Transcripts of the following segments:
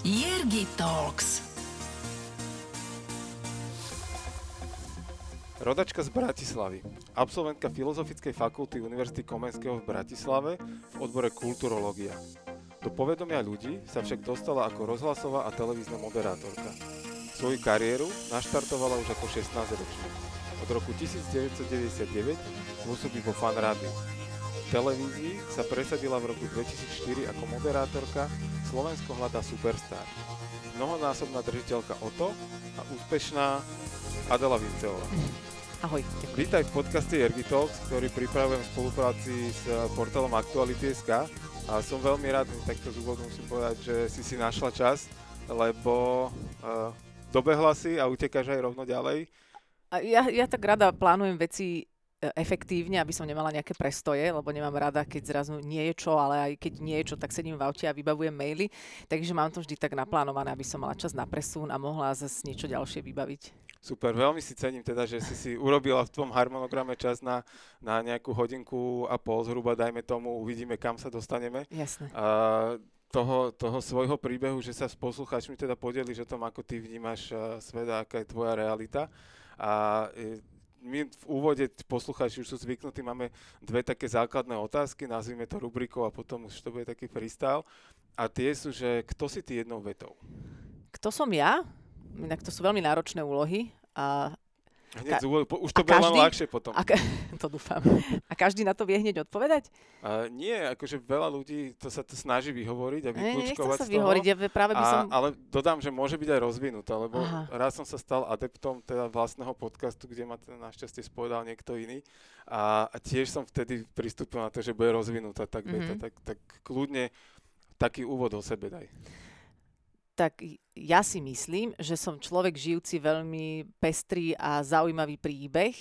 Jergy Talks. Rodačka z Bratislavy, absolventka Filozofickej fakulty Univerzity Komenského v Bratislave v odbore kulturológia. Do povedomia ľudí sa však dostala ako rozhlasová a televízna moderátorka. Svoju kariéru naštartovala už ako 16-ročná. Od roku 1999 pôsobí vo Fan Rádiu. V televízii sa presadila v roku 2004 ako moderátorka Slovensko hľadá superstar. Mnohonásobná držiteľka OTO a úspešná Adela Vinceová. Ahoj. Vítaj v podcaste Talks, ktorý pripravujem v spolupráci s eh, portálom Aktuality.sk a som veľmi rád, takto z úvodu musím povedať, že si si našla čas, lebo uh, dobehla si a utekáš aj rovno ďalej. A ja, ja tak rada plánujem veci efektívne, aby som nemala nejaké prestoje, lebo nemám rada, keď zrazu nie je čo, ale aj keď nie je čo, tak sedím v aute a vybavujem maily. Takže mám to vždy tak naplánované, aby som mala čas na presun a mohla zase niečo ďalšie vybaviť. Super, veľmi si cením teda, že si si urobila v tom harmonograme čas na, na nejakú hodinku a pol zhruba, dajme tomu, uvidíme, kam sa dostaneme. Jasné. A toho, toho svojho príbehu, že sa s poslucháčmi teda podeliš o tom, ako ty vnímaš uh, svet a aká je tvoja realita. A e, my v úvode, poslucháči už sú zvyknutí, máme dve také základné otázky, nazvime to rubrikou a potom už to bude taký freestyle. A tie sú, že kto si ty jednou vetou? Kto som ja? Inak to sú veľmi náročné úlohy a Hneď Ka- už to a len každý- ľahšie potom. a ka- to dúfam. A každý na to vie hneď odpovedať? A nie, akože veľa ľudí to sa to snaží vyhovoriť a Ne, vyklúčkovať sa vyhovoriť, ja práve by A, som... ale dodám, že môže byť aj rozvinutá, lebo Aha. raz som sa stal adeptom teda vlastného podcastu, kde ma teda našťastie spovedal niekto iný a, a tiež som vtedy pristúpil na to, že bude rozvinutá, tak, beta, Mhm. tak, tak kľudne taký úvod o sebe daj. Tak ja si myslím, že som človek žijúci veľmi pestrý a zaujímavý príbeh,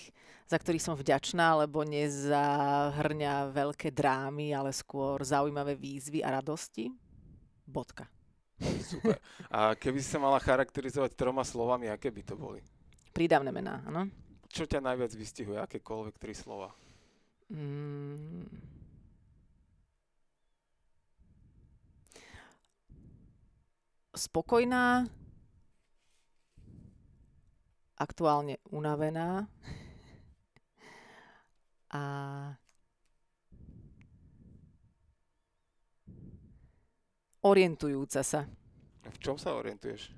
za ktorý som vďačná, lebo nezahrňa veľké drámy, ale skôr zaujímavé výzvy a radosti. Bodka. Super. A keby si sa mala charakterizovať troma slovami, aké by to boli? Prídavné mená, áno? Čo ťa najviac vystihuje? Akékoľvek tri slova? Mm. Spokojná, aktuálne unavená a orientujúca sa. V čom sa orientuješ?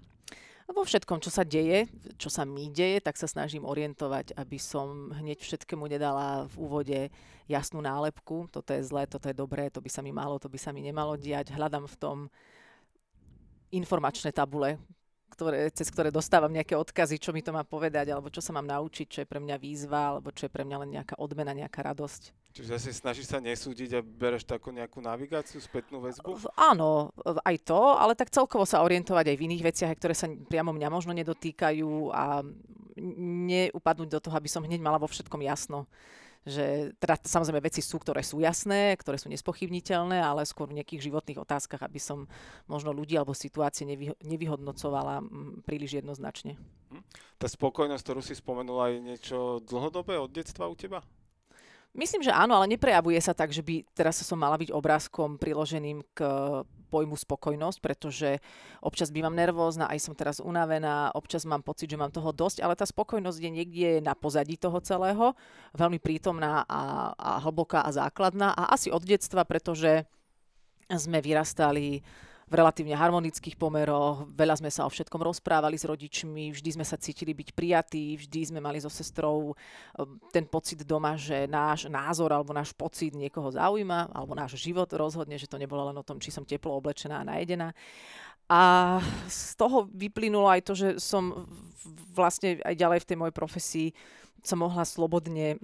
Vo všetkom, čo sa deje, čo sa mi deje, tak sa snažím orientovať, aby som hneď všetkému nedala v úvode jasnú nálepku. Toto je zlé, toto je dobré, to by sa mi malo, to by sa mi nemalo diať. Hľadám v tom informačné tabule, ktoré, cez ktoré dostávam nejaké odkazy, čo mi to má povedať, alebo čo sa mám naučiť, čo je pre mňa výzva, alebo čo je pre mňa len nejaká odmena, nejaká radosť. Čiže zase snažíš sa nesúdiť a bereš takú nejakú navigáciu, spätnú väzbu? Áno, aj to, ale tak celkovo sa orientovať aj v iných veciach, ktoré sa priamo mňa možno nedotýkajú a neupadnúť do toho, aby som hneď mala vo všetkom jasno. Že teda samozrejme veci sú, ktoré sú jasné, ktoré sú nespochybniteľné, ale skôr v nejakých životných otázkach, aby som možno ľudí alebo situácie nevyho- nevyhodnocovala mm, príliš jednoznačne. Tá spokojnosť, ktorú si spomenula, je niečo dlhodobé od detstva u teba? Myslím, že áno, ale neprejavuje sa tak, že by teraz som mala byť obrázkom priloženým k pojmu spokojnosť, pretože občas bývam nervózna, aj som teraz unavená, občas mám pocit, že mám toho dosť, ale tá spokojnosť je niekde na pozadí toho celého, veľmi prítomná a, a hlboká a základná. A asi od detstva, pretože sme vyrastali v relatívne harmonických pomeroch, veľa sme sa o všetkom rozprávali s rodičmi, vždy sme sa cítili byť prijatí, vždy sme mali so sestrou um, ten pocit doma, že náš názor alebo náš pocit niekoho zaujíma, alebo náš život rozhodne, že to nebolo len o tom, či som teplo oblečená a najedená. A z toho vyplynulo aj to, že som vlastne aj ďalej v tej mojej profesii sa mohla slobodne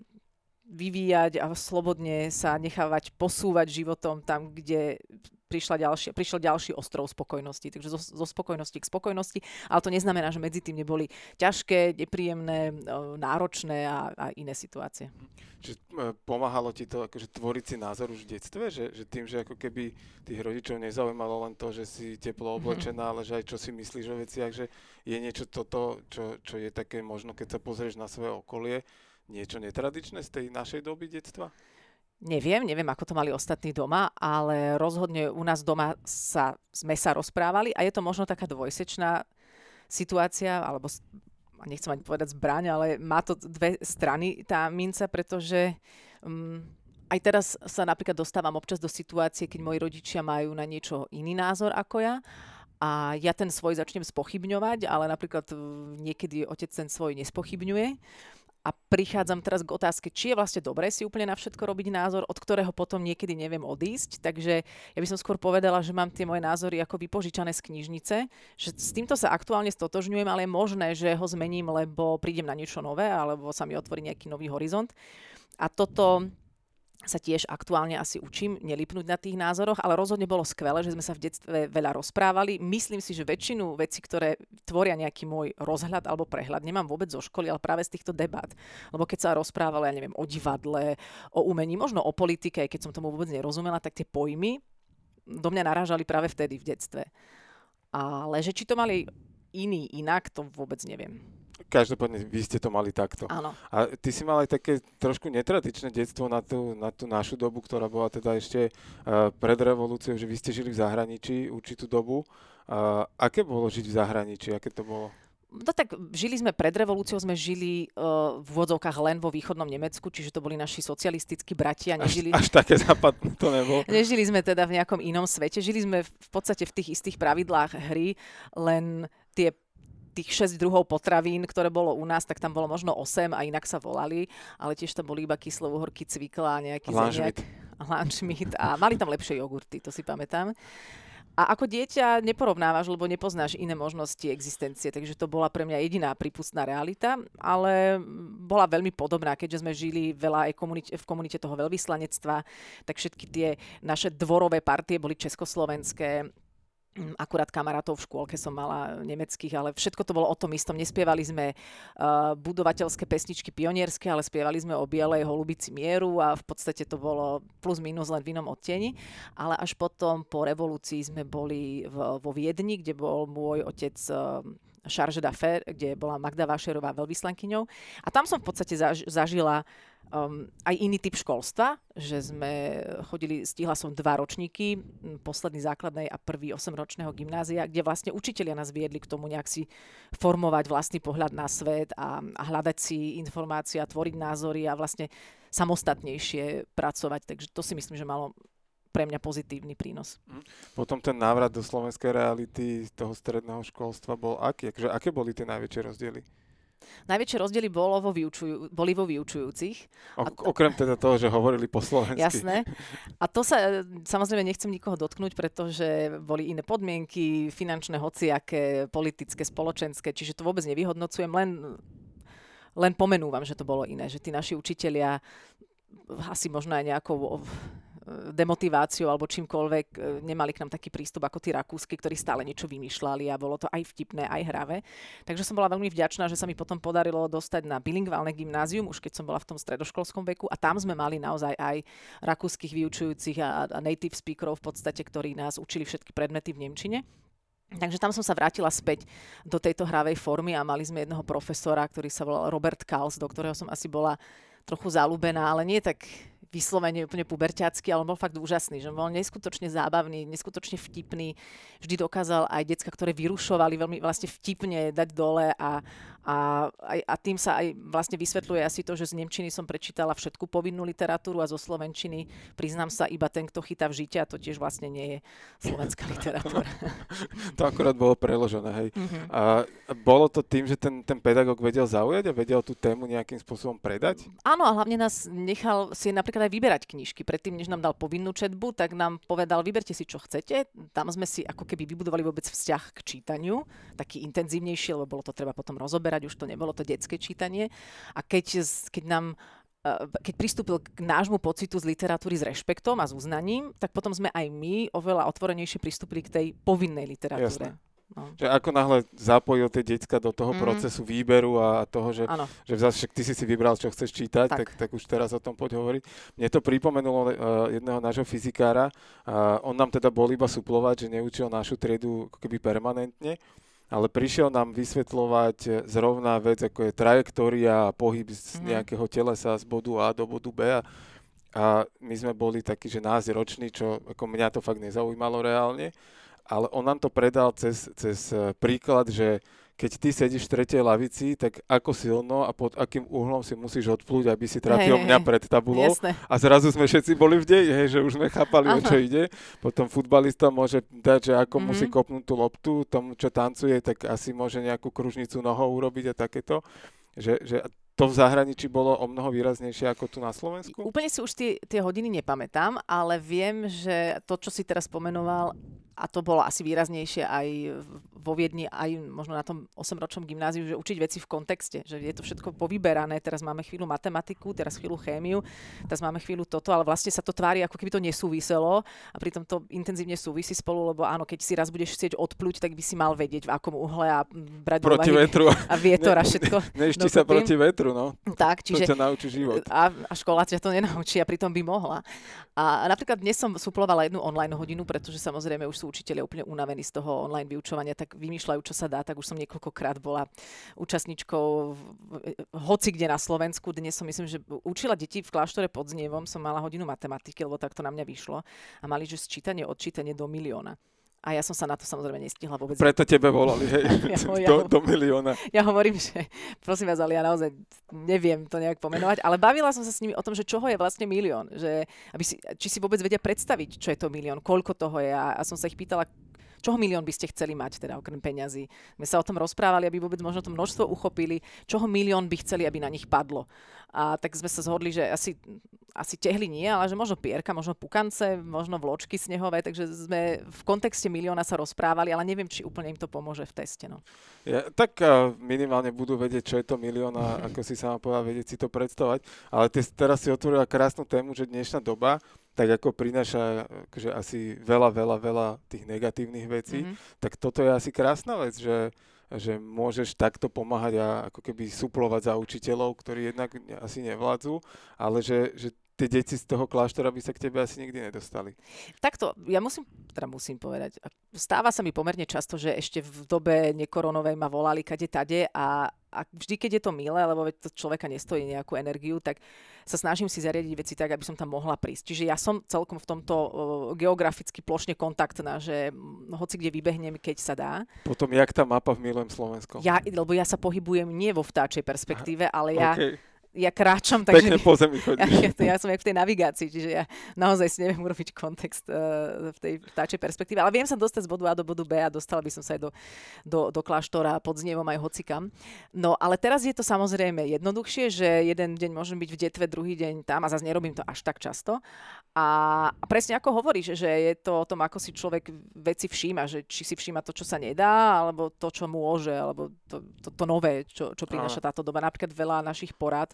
vyvíjať a slobodne sa nechávať posúvať životom tam, kde prišla ďalšia, prišiel ďalší ostrov spokojnosti. Takže zo, zo spokojnosti k spokojnosti, ale to neznamená, že medzi tým neboli ťažké, nepríjemné, náročné a, a iné situácie. Čiže e, pomáhalo ti to akože tvoriť si názor už v detstve? Že, že tým, že ako keby tých rodičov nezaujímalo len to, že si teplo oblečená, ale že aj čo si myslíš o veciach, že je niečo toto, čo, čo je také možno, keď sa pozrieš na svoje okolie, niečo netradičné z tej našej doby detstva? Neviem, neviem, ako to mali ostatní doma, ale rozhodne u nás doma sa, sme sa rozprávali a je to možno taká dvojsečná situácia, alebo nechcem ani povedať zbraň, ale má to dve strany tá minca, pretože um, aj teraz sa napríklad dostávam občas do situácie, keď moji rodičia majú na niečo iný názor ako ja a ja ten svoj začnem spochybňovať, ale napríklad niekedy otec ten svoj nespochybňuje a prichádzam teraz k otázke, či je vlastne dobré si úplne na všetko robiť názor, od ktorého potom niekedy neviem odísť. Takže ja by som skôr povedala, že mám tie moje názory ako vypožičané z knižnice, že s týmto sa aktuálne stotožňujem, ale je možné, že ho zmením, lebo prídem na niečo nové, alebo sa mi otvorí nejaký nový horizont. A toto sa tiež aktuálne asi učím nelipnúť na tých názoroch, ale rozhodne bolo skvelé, že sme sa v detstve veľa rozprávali. Myslím si, že väčšinu vecí, ktoré tvoria nejaký môj rozhľad alebo prehľad, nemám vôbec zo školy, ale práve z týchto debát. Lebo keď sa rozprávalo, ja neviem, o divadle, o umení, možno o politike, keď som tomu vôbec nerozumela, tak tie pojmy do mňa narážali práve vtedy v detstve. Ale že či to mali iný inak, to vôbec neviem. Každopádne vy ste to mali takto. Áno. A ty si mal aj také trošku netradičné detstvo na tú, na tú našu dobu, ktorá bola teda ešte uh, pred revolúciou, že vy ste žili v zahraničí určitú dobu. Uh, aké bolo žiť v zahraničí? Aké to bolo? No tak žili sme pred revolúciou, sme žili uh, v vodzovkách len vo východnom Nemecku, čiže to boli naši socialistickí bratia. Nežili, až, až také západné to nebolo. Nežili sme teda v nejakom inom svete, žili sme v podstate v tých istých pravidlách hry, len tie tých 6 druhov potravín, ktoré bolo u nás, tak tam bolo možno 8 a inak sa volali, ale tiež tam boli iba kyslou-horký cvikla a nejaký zemiak. Lanžmit. A mali tam lepšie jogurty, to si pamätám. A ako dieťa neporovnávaš, lebo nepoznáš iné možnosti existencie, takže to bola pre mňa jediná prípustná realita, ale bola veľmi podobná, keďže sme žili veľa aj komunite, v komunite toho veľvyslanectva, tak všetky tie naše dvorové partie boli československé, akurát kamarátov v škôlke som mala nemeckých, ale všetko to bolo o tom istom. Nespievali sme uh, budovateľské pesničky pionierské, ale spievali sme o bielej holubici mieru a v podstate to bolo plus minus len v inom odtieni. Ale až potom po revolúcii sme boli v, vo Viedni, kde bol môj otec uh, Charge d'affaires, kde bola Magda Vašerová veľvyslankyňou. A tam som v podstate zaž, zažila um, aj iný typ školstva, že sme chodili, stihla som dva ročníky, posledný základnej a prvý osemročného gymnázia, kde vlastne učitelia nás viedli k tomu nejak si formovať vlastný pohľad na svet a, a hľadať si informácie a tvoriť názory a vlastne samostatnejšie pracovať. Takže to si myslím, že malo pre mňa pozitívny prínos. Mhm. Potom ten návrat do slovenskej reality toho stredného školstva bol aký? Akže, aké boli tie najväčšie rozdiely? Najväčšie rozdiely bolo vo vyučujú, boli vo vyučujúcich. O, okrem teda toho, že hovorili po slovensky. Jasné. A to sa, samozrejme, nechcem nikoho dotknúť, pretože boli iné podmienky, finančné, hociaké, politické, spoločenské, čiže to vôbec nevyhodnocujem, len, len pomenúvam, že to bolo iné, že tí naši učitelia asi možno aj nejakou demotiváciou alebo čímkoľvek e, nemali k nám taký prístup ako tí rakúsky, ktorí stále niečo vymýšľali a bolo to aj vtipné, aj hravé. Takže som bola veľmi vďačná, že sa mi potom podarilo dostať na bilingválne gymnázium, už keď som bola v tom stredoškolskom veku a tam sme mali naozaj aj rakúskych vyučujúcich a, a native speakerov v podstate, ktorí nás učili všetky predmety v Nemčine. Takže tam som sa vrátila späť do tejto hravej formy a mali sme jedného profesora, ktorý sa volal Robert Kals, do ktorého som asi bola trochu zalúbená, ale nie tak vyslovene úplne puberťacký, ale bol fakt úžasný, že bol neskutočne zábavný, neskutočne vtipný. Vždy dokázal aj decka, ktoré vyrušovali, veľmi vlastne vtipne dať dole a, a, aj, a tým sa aj vlastne vysvetľuje asi to, že z Nemčiny som prečítala všetku povinnú literatúru a zo Slovenčiny priznám sa iba ten, kto chytá v žite a to tiež vlastne nie je slovenská literatúra. to akorát bolo preložené, hej. Uh-huh. A bolo to tým, že ten, ten pedagóg vedel zaujať a vedel tú tému nejakým spôsobom predať? Áno, a hlavne nás nechal si napríklad aj vyberať knižky. Predtým, než nám dal povinnú četbu, tak nám povedal, vyberte si, čo chcete. Tam sme si ako keby vybudovali vôbec vzťah k čítaniu, taký intenzívnejší, lebo bolo to treba potom rozoberať čítať, už to nebolo to detské čítanie. A keď, keď nám eh, keď pristúpil k nášmu pocitu z literatúry s rešpektom a s uznaním, tak potom sme aj my oveľa otvorenejšie pristúpili k tej povinnej literatúre. Jasne. No. Že ako náhle zapojil tie decka do toho mm. procesu výberu a toho, že, že zase však ty si si vybral, čo chceš čítať, tak. Tak, tak už teraz o tom poď hovoriť. Mne to pripomenulo uh, jedného nášho fyzikára. Uh, on nám teda bol iba suplovať, že neučil našu triedu keby permanentne ale prišiel nám vysvetľovať zrovna vec, ako je trajektória a pohyb z mm-hmm. nejakého telesa z bodu A do bodu B. A, a a my sme boli takí, že nás roční, čo ako mňa to fakt nezaujímalo reálne, ale on nám to predal cez, cez eh, príklad, že keď ty sedíš v tretej lavici, tak ako silno a pod akým uhlom si musíš odplúť, aby si trafil Hej, mňa hej, pred tabulou. Jasné. A zrazu sme všetci boli v deji, hej, že už sme chápali, o Aha. čo ide. Potom futbalista môže dať, že ako Mhm. musí kopnúť tú loptu, tomu, čo tancuje, tak asi môže nejakú kružnicu nohou urobiť a takéto. Že, že to v zahraničí bolo o mnoho výraznejšie ako tu na Slovensku. Úplne si už tie, tie hodiny nepamätám, ale viem, že to, čo si teraz pomenoval, a to bolo asi výraznejšie aj vo Viedni, aj možno na tom 8-ročnom gymnáziu, že učiť veci v kontexte, že je to všetko povyberané, teraz máme chvíľu matematiku, teraz chvíľu chémiu, teraz máme chvíľu toto, ale vlastne sa to tvári, ako keby to nesúviselo a pritom to intenzívne súvisí spolu, lebo áno, keď si raz budeš chcieť odplúť, tak by si mal vedieť, v akom uhle a brať Proti vetru. a vietor a všetko. Nešti sa proti vetru, no. Tak, To čiže ťa naučí život. a, a škola ťa to nenaučí a pritom by mohla. A napríklad dnes som suplovala jednu online hodinu, pretože samozrejme už sú učiteľia úplne unavení z toho online vyučovania, tak vymýšľajú, čo sa dá, tak už som niekoľkokrát bola účastníčkou hoci kde na Slovensku. Dnes som myslím, že učila deti v kláštore pod Znievom, som mala hodinu matematiky, lebo tak to na mňa vyšlo. A mali, že sčítanie, odčítanie do milióna. A ja som sa na to samozrejme nestihla vôbec. Preto tebe volali, hej, Ja ho- ja do, milióna. Ja hovorím, že prosím vás, ale ja naozaj neviem to nejak pomenovať, ale bavila som sa s nimi o tom, že čoho je vlastne milión, že aby si, či si vôbec vedia predstaviť, čo je to milión, koľko toho je a, a som sa ich pýtala, čoho milión by ste chceli mať, teda okrem peňazí. My sa o tom rozprávali, aby vôbec možno to množstvo uchopili, čoho milión by chceli, aby na nich padlo. A tak sme sa zhodli, že asi, asi tehly nie, ale že možno pierka, možno pukance, možno vločky snehové, takže sme v kontexte milióna sa rozprávali, ale neviem, či úplne im to pomôže v teste. No. Ja, tak uh, minimálne budú vedieť, čo je to milión a ako si sama povedala, vedieť si to predstavať. Ale ty teraz si otvorila krásnu tému, že dnešná doba tak ako prináša akože asi veľa, veľa, veľa tých negatívnych vecí, Mhm. tak toto je asi krásna vec, že, že môžeš takto pomáhať a ako keby suplovať za učiteľov, ktorí jednak asi nevládzu, ale že, že tie deti z toho kláštora by sa k tebe asi nikdy nedostali. Takto, ja musím, teda musím povedať, stáva sa mi pomerne často, že ešte v dobe nekoronovej ma volali kade tade a, a vždy, keď je to milé, lebo to človeka nestojí nejakú energiu, tak sa snažím si zariadiť veci tak, aby som tam mohla prísť. Čiže ja som celkom v tomto geograficky plošne kontaktná, že hoci kde vybehnem, keď sa dá. Potom, jak tá mapa v Milujem Slovensko? Ja, lebo ja sa pohybujem nie vo vtáčej perspektíve, ale ja, Okay. Ja kráčam, takže... Pekne po zemi Ja, chodíš. ja, ja som jak v tej navigácii, čiže ja naozaj si neviem urobiť kontext uh, v tej vtáčej perspektíve, ale viem sa dostať z bodu A do bodu B a dostala by som sa aj do, do, do kláštora pod znievom aj hocikam. No ale teraz je to samozrejme jednoduchšie, že jeden deň môžem byť v detve, druhý deň tam a zase nerobím to až tak často. A, a presne ako hovoríš, že je to o tom, ako si človek veci všíma, že či si všíma to, čo sa nedá, alebo to, čo môže, alebo to, to, to nové, čo, čo prináša táto doba. Napríklad veľa našich porad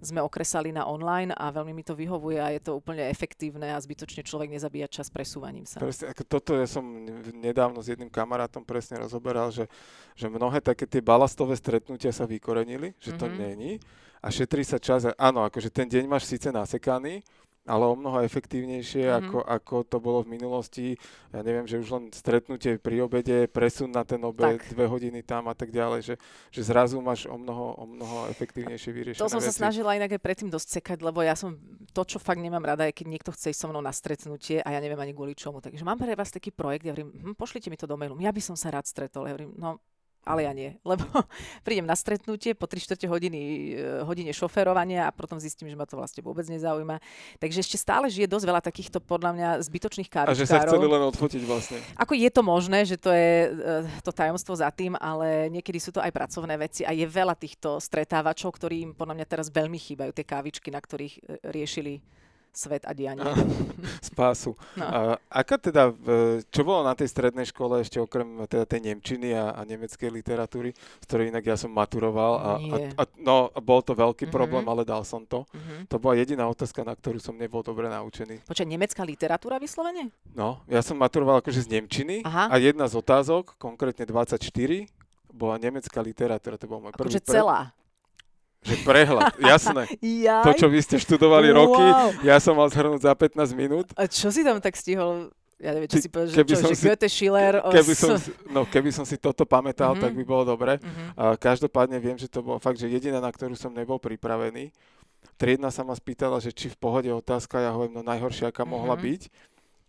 sme okresali na online a veľmi mi to vyhovuje a je to úplne efektívne a zbytočne človek nezabíja čas presúvaním sa. Presne, ako toto ja som nedávno s jedným kamarátom presne rozoberal, že, že mnohé také tie balastové stretnutia sa vykorenili, že to Mhm. není a šetrí sa čas. Áno, akože ten deň máš síce nasekaný, ale o mnoho efektívnejšie, Mhm. ako, ako to bolo v minulosti. Ja neviem, že už len stretnutie pri obede, presun na ten obed, Tak. dve hodiny tam a tak ďalej, že, že zrazu máš o mnoho, o mnoho efektívnejšie vyriešené To som sa veci. snažila inak aj predtým dosť sekať, lebo ja som to, čo fakt nemám rada, je keď niekto chce ísť so mnou na stretnutie a ja neviem ani kvôli čomu. Takže mám pre vás taký projekt, ja hovorím, hm, pošlite mi to do mailu, ja by som sa rád stretol. Ja hovorím, no ale ja nie, lebo prídem na stretnutie po 3 čtvrte hodiny, eh, hodine šoferovania a potom zistím, že ma to vlastne vôbec nezaujíma. Takže ešte stále žije dosť veľa takýchto podľa mňa zbytočných A že sa chceli len odfotiť vlastne. Ako je to možné, že to je e, to tajomstvo za tým, ale niekedy sú to aj pracovné veci a je veľa týchto stretávačov, ktorým podľa mňa teraz veľmi chýbajú tie kávičky, na ktorých e, riešili svet a dianie. Spásu. No. A aká teda, čo bolo na tej strednej škole ešte okrem teda tej Nemčiny a, a nemeckej literatúry, z ktorej inak ja som maturoval a, a, a no, bol to veľký Mhm. problém, ale dal som to. Mhm. To bola jediná otázka, na ktorú som nebol dobre naučený. Počkaj, nemecká literatúra vyslovene? No, ja som maturoval akože z Nemčiny Aha. a jedna z otázok, konkrétne 24, bola nemecká literatúra, to bol môj prvý Akože celá. Že prehľad, jasné. Jaj. To, čo vy ste študovali roky, Wow. ja som mal zhrnúť za 15 minút. A čo si tam tak stihol? Ja neviem, čo Ty- si povedal, že, keby čo, som že si- Goethe, Schiller... Keby s- som, si- no, keby som si toto pamätal, tak Mhm. by bolo dobre. Mhm. A každopádne viem, že to bolo fakt, že jediná, na ktorú som nebol pripravený. triedna sa ma spýtala, že či v pohode otázka, ja hovorím, no najhoršia, aká mohla Mhm. byť.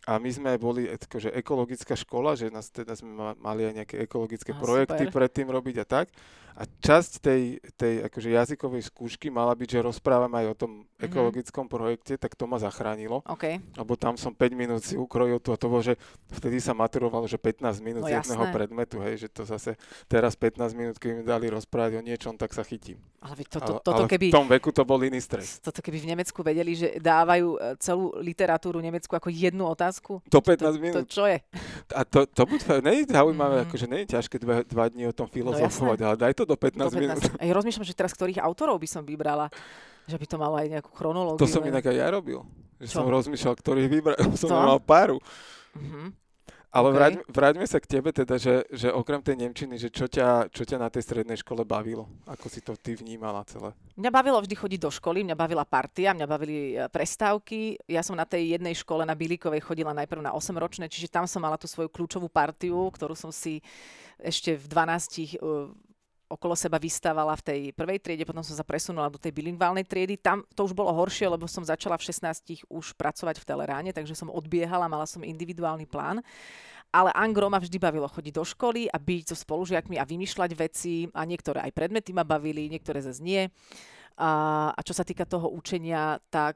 A my sme boli akože ekologická škola, že nás teda sme ma- mali aj nejaké ekologické Á, projekty super. predtým robiť a tak. A časť tej, tej akože jazykovej skúšky mala byť, že rozprávame aj o tom Mhm. ekologickom projekte, tak to ma zachránilo. OK. Lebo tam som 5 minút si ukrojil to a to bolo, že vtedy sa maturovalo, že 15 minút No z jedného jasné. predmetu, hej, že to zase teraz 15 minút, keď mi dali rozprávať o niečom, tak sa chytím. Ale veď to, to, ale, ale keby... v tom veku to bol iný stres. Toto keby v Nemecku vedeli, že dávajú e, celú literatúru Nemecku ako jednu otázku. To To, 15 to minút. čo je? A to, to buď, nie je zaujímavé, Mm. akože nie je ťažké dva, dva dní o tom filozofovať, ale daj to do 15, Do minút. 15. A ja rozmýšľam, že teraz ktorých autorov by som vybrala. Že by to malo aj nejakú chronológiu. To som len- inak aj ja robil. Že Čo? som rozmýšľal, ktorých vybrať. Som To? mal páru. Mhm. Ale OK. vráť, vráťme sa k tebe teda, že, že okrem tej Nemčiny, že čo ťa, čo ťa na tej strednej škole bavilo? Ako si to ty vnímala celé? Mňa bavilo vždy chodiť do školy, mňa bavila partia, mňa bavili e, prestávky. Ja som na tej jednej škole na Bilíkovej chodila najprv na 8 ročné, čiže tam som mala tú svoju kľúčovú partiu, ktorú som si ešte v 12 uh, okolo seba vystávala v tej prvej triede, potom som sa presunula do tej bilingválnej triedy. Tam to už bolo horšie, lebo som začala v 16 už pracovať v Teleráne, takže som odbiehala, mala som individuálny plán. Ale angro ma vždy bavilo chodiť do školy a byť so spolužiakmi a vymýšľať veci a niektoré aj predmety ma bavili, niektoré zase nie. A, a čo sa týka toho učenia, tak,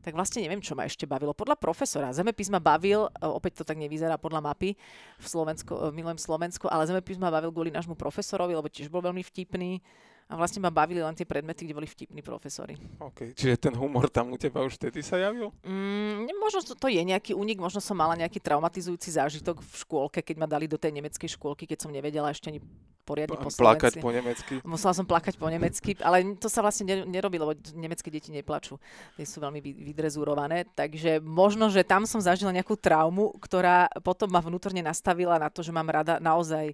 tak vlastne neviem, čo ma ešte bavilo. Podľa profesora. Zemepis ma bavil, e, opäť to tak nevyzerá podľa mapy v, Slovensko, v milom Slovensku, ale zemepis ma bavil kvôli nášmu profesorovi, lebo tiež bol veľmi vtipný. A vlastne ma bavili len tie predmety, kde boli vtipní profesori. Okay. Čiže ten humor tam u teba už vtedy sa javil? Mm, možno to, to je nejaký únik, možno som mala nejaký traumatizujúci zážitok v škôlke, keď ma dali do tej nemeckej škôlky, keď som nevedela ešte ani poriadne po Plakať po nemecky? Musela som plakať po nemecky, ale to sa vlastne ne- nerobí, lebo nemecké deti neplačú. Tie sú veľmi vy- vydrezúrované, takže možno, že tam som zažila nejakú traumu, ktorá potom ma vnútorne nastavila na to, že mám rada naozaj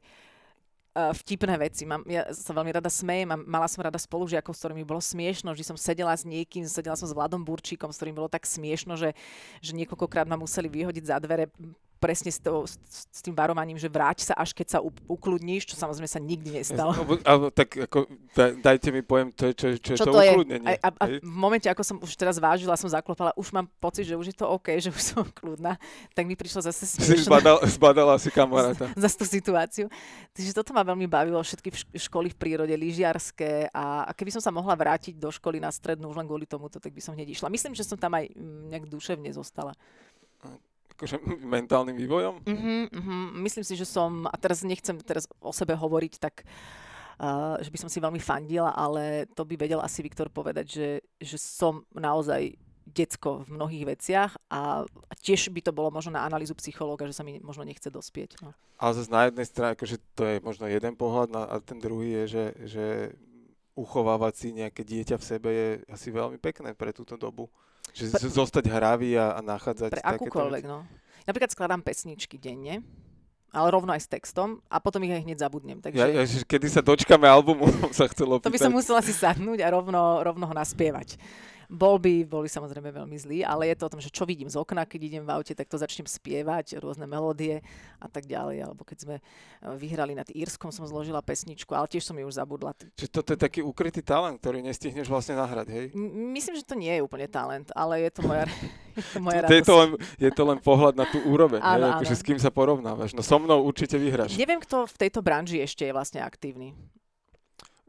vtipné veci. Mám, ja sa veľmi rada smejem a mala som rada spolužiakov, s ktorými bolo smiešno, že som sedela s niekým, sedela som s Vladom Burčíkom, s ktorým bolo tak smiešno, že, že niekoľkokrát ma museli vyhodiť za dvere presne s, to, s, tým varovaním, že vráť sa, až keď sa u, ukludníš, čo samozrejme sa nikdy nestalo. Alebo, alebo, tak ako, da, dajte mi pojem, to, je- čo, čo, je čo to to je. ukludnenie. A, a, a v momente, ako som už teraz vážila, som zaklopala, už mám pocit, že už je to OK, že už som kľudná, tak mi prišlo zase Si smiešne zbadal, zbadala si kamaráta. za tú situáciu. Takže toto ma veľmi bavilo, všetky v školy v prírode, lyžiarské a, a keby som sa mohla vrátiť do školy na strednú už len kvôli tomuto, tak by som hneď išla. Myslím, že som tam aj mm, nejak duševne zostala. Akože mentálnym vývojom? Uh-huh, uh-huh. Myslím si, že som, a teraz nechcem teraz o sebe hovoriť tak, uh, že by som si veľmi fandila, ale to by vedel asi Viktor povedať, že, že som naozaj decko v mnohých veciach a, a tiež by to bolo možno na analýzu psychológa, že sa mi možno nechce dospieť. No. Ale zase na jednej strane, akože to je možno jeden pohľad, na, a ten druhý je, že, že uchovávať si nejaké dieťa v sebe je asi veľmi pekné pre túto dobu. Že Pre- zostať hravý a, a nachádzať Pre akúkoľvek, no. Napríklad skladám pesničky denne, ale rovno aj s textom a potom ich aj hneď zabudnem. Takže Ja, ja, kedy sa dočkame albumu, sa chcelo to by pýtať. som musela si sadnúť a rovno, rovno ho naspievať. Bol by, boli samozrejme veľmi zlí, ale je to o tom, že čo vidím z okna, keď idem v aute, tak to začnem spievať, rôzne melódie a tak ďalej. Alebo keď sme eh, vyhrali nad Írskom, som zložila pesničku, ale tiež som ju už zabudla. Čiže toto je taký ukrytý talent, ktorý nestihneš vlastne nahrať, hej? M- Myslím, že to nie je úplne talent, ale je to moja, je to moja je, to len, je to len pohľad na tú úroveň, hej? Áno, Akože áno. s kým sa porovnávaš. No so mnou určite vyhráš. Neviem, kto v tejto branži ešte je vlastne aktívny.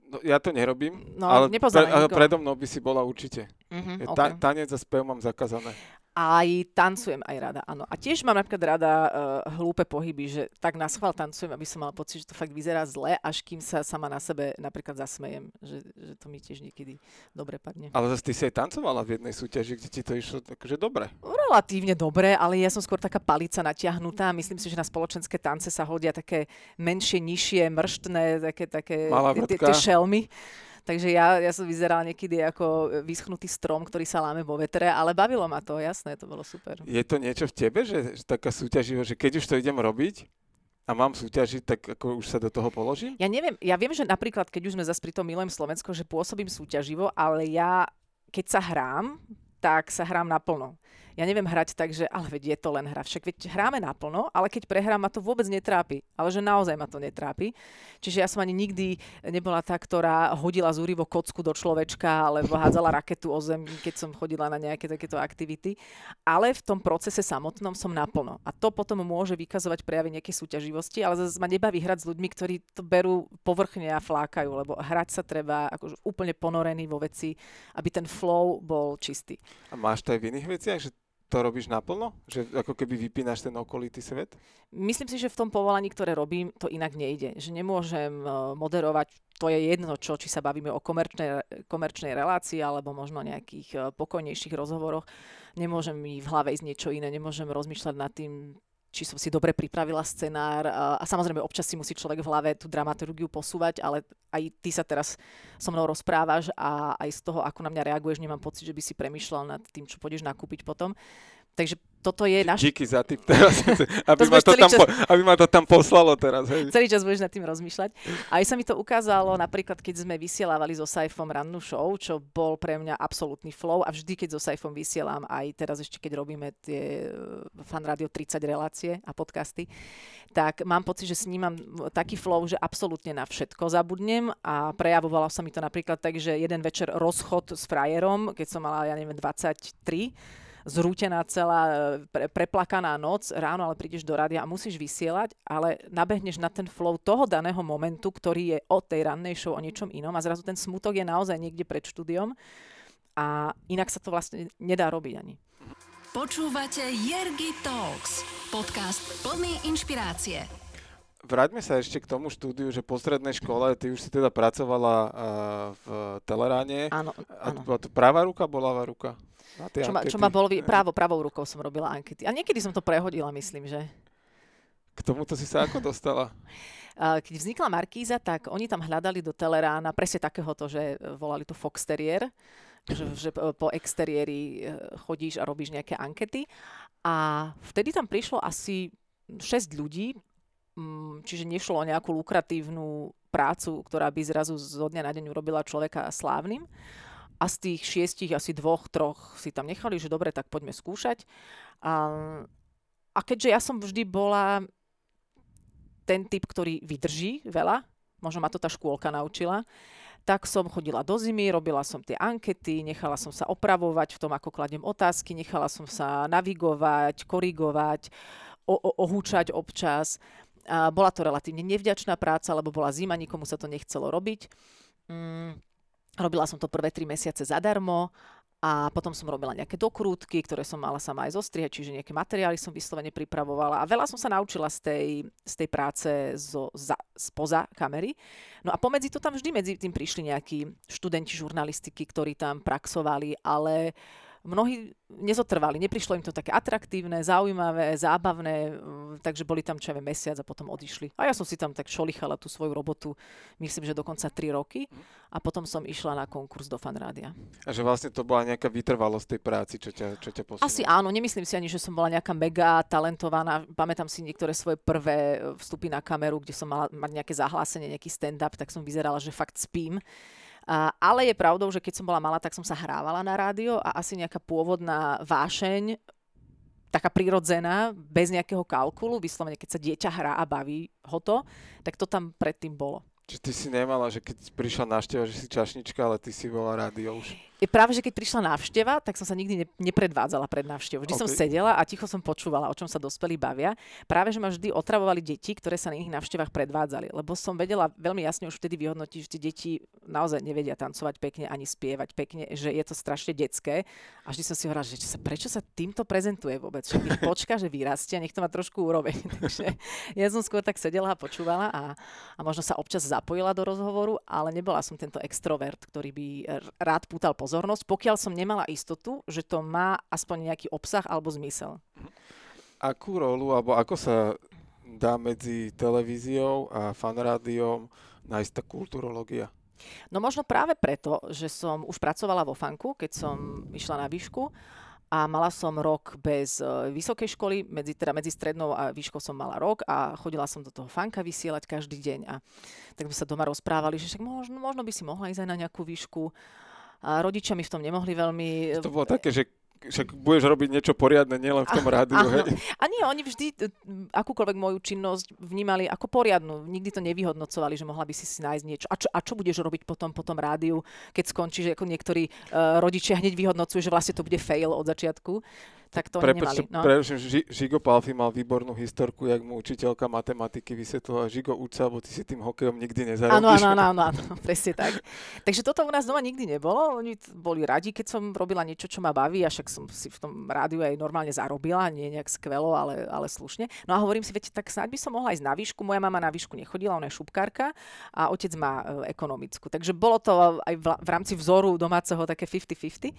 No, ja to nerobím, No, ale, nepoznám ale predo mnou by si bola určite. Uh-huh, Ja ta, tanec a spev mám zakázané. Aj tancujem aj rada, áno. A tiež mám napríklad rada uh, hlúpe pohyby, že tak na schvál tancujem, aby som mala pocit, že to fakt vyzerá zle, až kým sa sama na sebe napríklad zasmejem, že, že to mi tiež niekedy dobre padne. Ale zase ty si aj tancovala v jednej súťaži, kde ti to išlo akože dobre. Relatívne dobre, ale ja som skôr taká palica natiahnutá. Myslím si, že na spoločenské tance sa hodia také menšie, nižšie, mrštné, také, také tie- tie šelmy. Takže ja, ja som vyzerala niekedy ako vyschnutý strom, ktorý sa láme vo vetre, ale bavilo ma to, jasné, to bolo super. Je to niečo v tebe, že, že taká súťaživosť, že keď už to idem robiť a mám súťažiť, tak ako už sa do toho položím? Ja neviem, ja viem, že napríklad, keď už sme zase pri tom Milujem Slovensko, že pôsobím súťaživo, ale ja, keď sa hrám, tak sa hrám naplno. Ja neviem hrať tak, že ale veď je to len hra. Však veď hráme naplno, ale keď prehrám, ma to vôbec netrápi. Ale že naozaj ma to netrápi. Čiže ja som ani nikdy nebola tá, ktorá hodila z úrivo kocku do človečka alebo hádzala raketu o zem, keď som chodila na nejaké takéto aktivity. Ale v tom procese samotnom som naplno. A to potom môže vykazovať prejavy nejakej súťaživosti, ale zase ma nebaví hrať s ľuďmi, ktorí to berú povrchne a flákajú, lebo hrať sa treba akože úplne ponorený vo veci, aby ten flow bol čistý. A máš to aj v iných veciach, že to robíš naplno? Že ako keby vypínaš ten okolitý svet? Myslím si, že v tom povolaní, ktoré robím, to inak nejde. Že nemôžem e, moderovať, to je jedno, čo, či sa bavíme o komerčnej, komerčnej relácii alebo možno nejakých e, pokojnejších rozhovoroch. Nemôžem mi v hlave ísť niečo iné, nemôžem rozmýšľať nad tým, či som si dobre pripravila scenár a, samozrejme občas si musí človek v hlave tú dramaturgiu posúvať, ale aj ty sa teraz so mnou rozprávaš a aj z toho, ako na mňa reaguješ, nemám pocit, že by si premyšľal nad tým, čo pôjdeš nakúpiť potom. Takže toto je náš... Díky za tip teraz, aby, to ma to tam čas... po, aby ma to tam poslalo teraz. Hej. Celý čas budeš nad tým rozmýšľať. A aj sa mi to ukázalo napríklad, keď sme vysielávali so Saifom rannú show, čo bol pre mňa absolútny flow a vždy, keď so Saifom vysielam, aj teraz ešte, keď robíme tie eh, Fan Radio 30 relácie a podcasty, tak mám pocit, že s ním mám taký flow, že absolútne na všetko zabudnem a prejavovalo sa mi to napríklad tak, že jeden večer rozchod s frajerom, keď som mala, ja neviem, 23, zrútená celá, e, pre, preplakaná noc, ráno ale prídeš do rádia a musíš vysielať, ale nabehneš na ten flow toho daného momentu, ktorý je o tej rannej show o niečom inom a zrazu ten smutok je naozaj niekde pred štúdiom a inak sa to vlastne nedá robiť ani. Počúvate Jergy Talks, podcast plný inšpirácie. Vráťme sa ešte k tomu štúdiu, že po strednej škole, ty už si teda pracovala uh, v Teleráne. Áno, áno. A to pravá ruka, bolavá ruka? Čo ma, čo ma bolo, právo, pravou rukou som robila ankety. A niekedy som to prehodila, myslím, že. K tomuto si sa ako dostala? Keď vznikla Markíza, tak oni tam hľadali do Telerána presne takéhoto, že volali to Fox Terrier, že, že po exteriéri e, chodíš a robíš nejaké ankety. A vtedy tam prišlo asi 6 ľudí, mm, čiže nešlo o nejakú lukratívnu prácu, ktorá by zrazu zo dňa na deň urobila človeka slávnym a z tých šiestich asi dvoch, troch si tam nechali, že dobre, tak poďme skúšať. A, a keďže ja som vždy bola ten typ, ktorý vydrží veľa, možno ma to tá škôlka naučila, tak som chodila do zimy, robila som tie ankety, nechala som sa opravovať v tom, ako kladiem otázky, nechala som sa navigovať, korigovať, o, o, ohúčať občas. A bola to relatívne nevďačná práca, lebo bola zima, nikomu sa to nechcelo robiť. Mm, Robila som to prvé tri mesiace zadarmo a potom som robila nejaké dokrútky, ktoré som mala sama aj zostrihať, čiže nejaké materiály som vyslovene pripravovala a veľa som sa naučila z tej, z tej práce zo, za, spoza kamery. No a pomedzi to tam vždy medzi tým prišli nejakí študenti žurnalistiky, ktorí tam praxovali, ale uh, mnohí nezotrvali, neprišlo im to také atraktívne, zaujímavé, zábavné, mm, takže boli tam čo mesiac a potom odišli. A ja som si tam tak šolichala tú svoju robotu, myslím, že dokonca 3 roky a potom som išla na konkurs do fanrádia. A že vlastne to bola nejaká vytrvalosť tej práci, čo ťa, čo ťa posunula? Asi áno, nemyslím si ani, že som bola nejaká mega talentovaná. Pamätám si niektoré svoje prvé vstupy na kameru, kde som mala mať nejaké zahlásenie, nejaký stand-up, tak som vyzerala, že fakt spím. Ale je pravdou, že keď som bola malá, tak som sa hrávala na rádio a asi nejaká pôvodná vášeň, taká prirodzená, bez nejakého kalkulu, vyslovene keď sa dieťa hrá a baví ho to, tak to tam predtým bolo. Čiže ty si nemala, že keď prišla návšteva, že si čašnička, ale ty si bola rádio už práve, že keď prišla návšteva, tak som sa nikdy ne, nepredvádzala pred návštevou. Vždy okay. som sedela a ticho som počúvala, o čom sa dospelí bavia. Práve, že ma vždy otravovali deti, ktoré sa na iných návštevách predvádzali. Lebo som vedela veľmi jasne už vtedy vyhodnotiť, že tie deti naozaj nevedia tancovať pekne ani spievať pekne, že je to strašne detské. A vždy som si hovorila, že sa, prečo sa týmto prezentuje vôbec? Že ich počka, že vyrastie a nech to má trošku úroveň. Takže ja som skôr tak sedela a počúvala a, a možno sa občas zapojila do rozhovoru, ale nebola som tento extrovert, ktorý by rád pútal po pozornosť, pokiaľ som nemala istotu, že to má aspoň nejaký obsah alebo zmysel. Akú rolu, alebo ako sa dá medzi televíziou a fanrádiom nájsť tá kulturológia? No možno práve preto, že som už pracovala vo fanku, keď som išla na výšku a mala som rok bez uh, vysokej školy, medzi, teda medzi strednou a výškou som mala rok a chodila som do toho fanka vysielať každý deň a tak sme sa doma rozprávali, že však možno, možno by si mohla ísť aj na nejakú výšku a rodičia mi v tom nemohli veľmi... To bolo také, že však budeš robiť niečo poriadne, nielen v tom rádiu, Áno. hej? A nie, oni vždy e, m, akúkoľvek moju činnosť vnímali ako poriadnu. Nikdy to nevyhodnocovali, že mohla by si si nájsť niečo. A čo, a čo budeš robiť potom po tom rádiu, keď skončíš, ako niektorí uh, rodičia hneď vyhodnocujú, že vlastne to bude fail od začiatku. Tak to oni nemali. Prepačte, No. preruším, Ži- Žigo Palfi mal výbornú historku, jak mu učiteľka matematiky vysvetlila, Žigo, uč sa, lebo ty si tým hokejom nikdy nezarobíš. áno, áno, áno, áno, presne tak. Takže toto u nás doma nikdy nebolo. Oni boli radi, keď som robila niečo, čo ma baví, a však som si v tom rádiu aj normálne zarobila, nie nejak skvelo, ale, ale slušne. No a hovorím si, viete, tak snáď by som mohla ísť na výšku. Moja mama na výšku nechodila, ona je šupkárka a otec má e, ekonomickú. Takže bolo to aj v, v rámci vzoru domáceho také 50-50.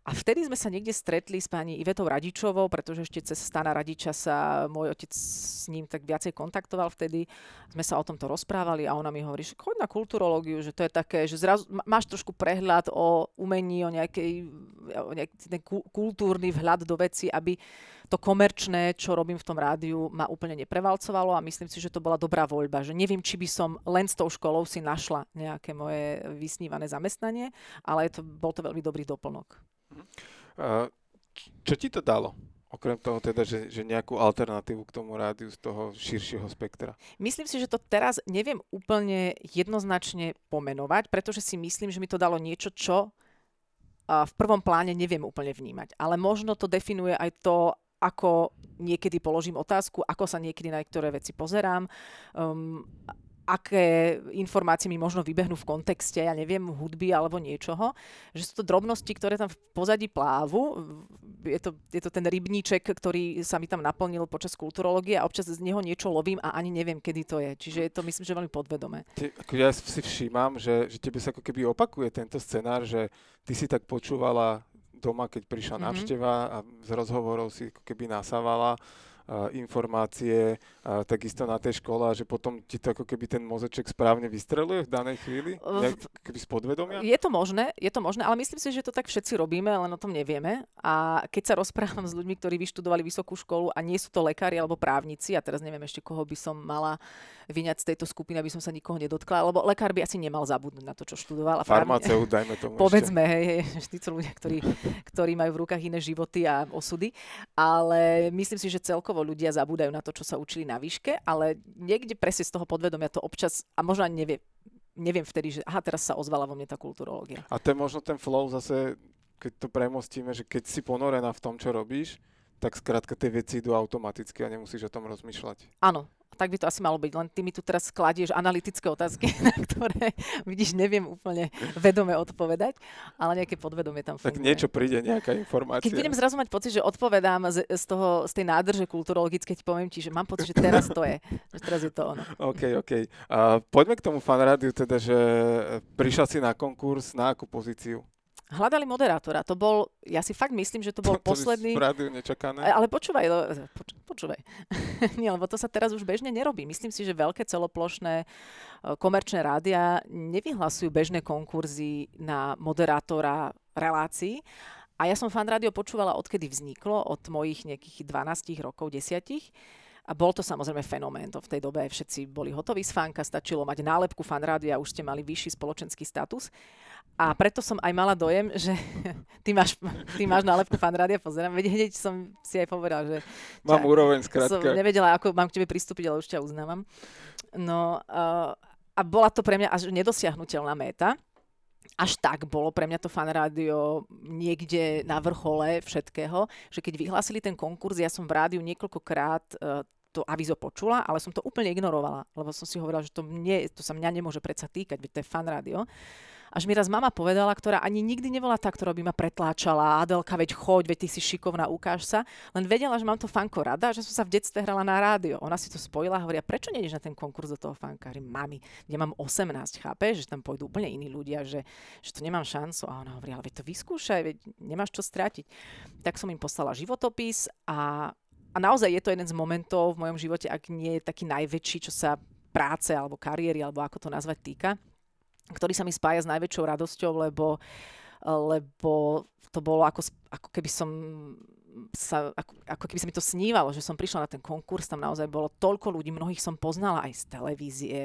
A vtedy sme sa niekde stretli s pani Ivetou Radičovou, pretože ešte cez Stana Radiča sa môj otec s ním tak viacej kontaktoval vtedy. Sme sa o tomto rozprávali a ona mi hovorí, že choď na kulturológiu, že to je také, že zrazu má- máš trošku prehľad o umení, o nejakej, o nejaký ten ku- kultúrny vhľad do veci, aby to komerčné, čo robím v tom rádiu, ma úplne neprevalcovalo a myslím si, že to bola dobrá voľba. Že neviem, či by som len s tou školou si našla nejaké moje vysnívané zamestnanie, ale to, bol to veľmi dobrý doplnok. Čo ti to dalo? Okrem toho teda, že, že nejakú alternatívu k tomu rádiu z toho širšieho spektra. Myslím si, že to teraz neviem úplne jednoznačne pomenovať, pretože si myslím, že mi to dalo niečo, čo v prvom pláne neviem úplne vnímať. Ale možno to definuje aj to, ako niekedy položím otázku, ako sa niekedy na niektoré veci pozerám, um, aké informácie mi možno vybehnú v kontexte, ja neviem, hudby alebo niečoho. Že sú to drobnosti, ktoré tam v pozadí plávu. Je to, je to ten rybníček, ktorý sa mi tam naplnil počas kulturológie a občas z neho niečo lovím a ani neviem, kedy to je. Čiže je to myslím, že veľmi podvedomé. Ako ja si všímam, že, že tebe sa ako keby opakuje tento scenár, že ty si tak počúvala doma, keď prišla Mhm. návšteva a z rozhovorov si ako keby nasávala informácie, takisto na tej škole a že potom ti to ako keby ten mozeček správne vystreluje v danej chvíli? Nejak, keby z podvedomia? Je to možné, je to možné, ale myslím si, že to tak všetci robíme, len o tom nevieme. A keď sa rozprávam s ľuďmi, ktorí vyštudovali vysokú školu a nie sú to lekári alebo právnici, a teraz neviem ešte, koho by som mala vyňať z tejto skupiny, aby som sa nikoho nedotkla, lebo lekár by asi nemal zabudnúť na to, čo študoval. A Farmaceut, dajme tomu Povedzme, hej, hej, vždy sú ľudia, ktorí, ktorí majú v rukách iné životy a osudy, ale myslím si, že celkovo ľudia zabúdajú na to, čo sa učili na výške, ale niekde presne z toho podvedomia to občas, a možno ani nevie, neviem vtedy, že aha, teraz sa ozvala vo mne tá kulturológia. A to je možno ten flow zase, keď to premostíme, že keď si ponorená v tom, čo robíš, tak skrátka tie veci idú automaticky a nemusíš o tom rozmýšľať. Áno, tak by to asi malo byť, len ty mi tu teraz skladieš analytické otázky, na ktoré, vidíš, neviem úplne vedome odpovedať, ale nejaké podvedomie tam Tak funguje. niečo príde, nejaká informácia. Keď budem zrazu mať pocit, že odpovedám z, z, toho, z tej nádrže kulturologické, ti poviem ti, že mám pocit, že teraz to je. Že teraz je to ono. OK, OK. A poďme k tomu fanrádiu, teda, že prišla si na konkurs, na akú pozíciu? Hľadali moderátora. To bol, ja si fakt myslím, že to bol To- to posledný... V rádiu nečakané. Ale počúvaj, no, poč, počúvaj. Nie, lebo to sa teraz už bežne nerobí. Myslím si, že veľké celoplošné e, komerčné rádia nevyhlasujú bežné konkurzy na moderátora relácií. A ja som fan rádio počúvala, odkedy vzniklo, od mojich nejakých 12 rokov, 10. A bol to samozrejme fenomén. To v tej dobe všetci boli hotoví z fanka, stačilo mať nálepku fan rádia a už ste mali vyšší spoločenský status. A preto som aj mala dojem, že ty máš, ty máš nálepku fan rádia, pozerám, veď hneď som si aj povedala, že Mám Čak, úroveň, som skrátka. nevedela, ako mám k tebe pristúpiť, ale už ťa uznávam. No uh, a bola to pre mňa až nedosiahnutelná méta. Až tak bolo pre mňa to fan rádio niekde na vrchole všetkého, že keď vyhlásili ten konkurs, ja som v rádiu niekoľkokrát uh, to avizo počula, ale som to úplne ignorovala, lebo som si hovorila, že to, mne, to sa mňa nemôže predsa týkať, veď to je fan rádio. Až mi raz mama povedala, ktorá ani nikdy nebola tá, ktorá by ma pretláčala, Adelka, veď choď, veď ty si šikovná, ukáž sa. Len vedela, že mám to fanko rada, že som sa v detstve hrala na rádio. Ona si to spojila a hovorí, "A prečo nejdeš na ten konkurs do toho fanka? Hovorím, mami, ja mám 18, chápeš, že tam pôjdu úplne iní ľudia, že, že to nemám šancu. A ona hovorí, ale veď to vyskúšaj, veď nemáš čo stratiť. Tak som im poslala životopis a, a naozaj je to jeden z momentov v mojom živote, ak nie je taký najväčší, čo sa práce alebo kariéry, alebo ako to nazvať týka, ktorý sa mi spája s najväčšou radosťou, lebo lebo to bolo ako, ako keby som sa, ako, ako keby sa mi to snívalo, že som prišla na ten konkurs, tam naozaj bolo toľko ľudí, mnohých som poznala aj z televízie,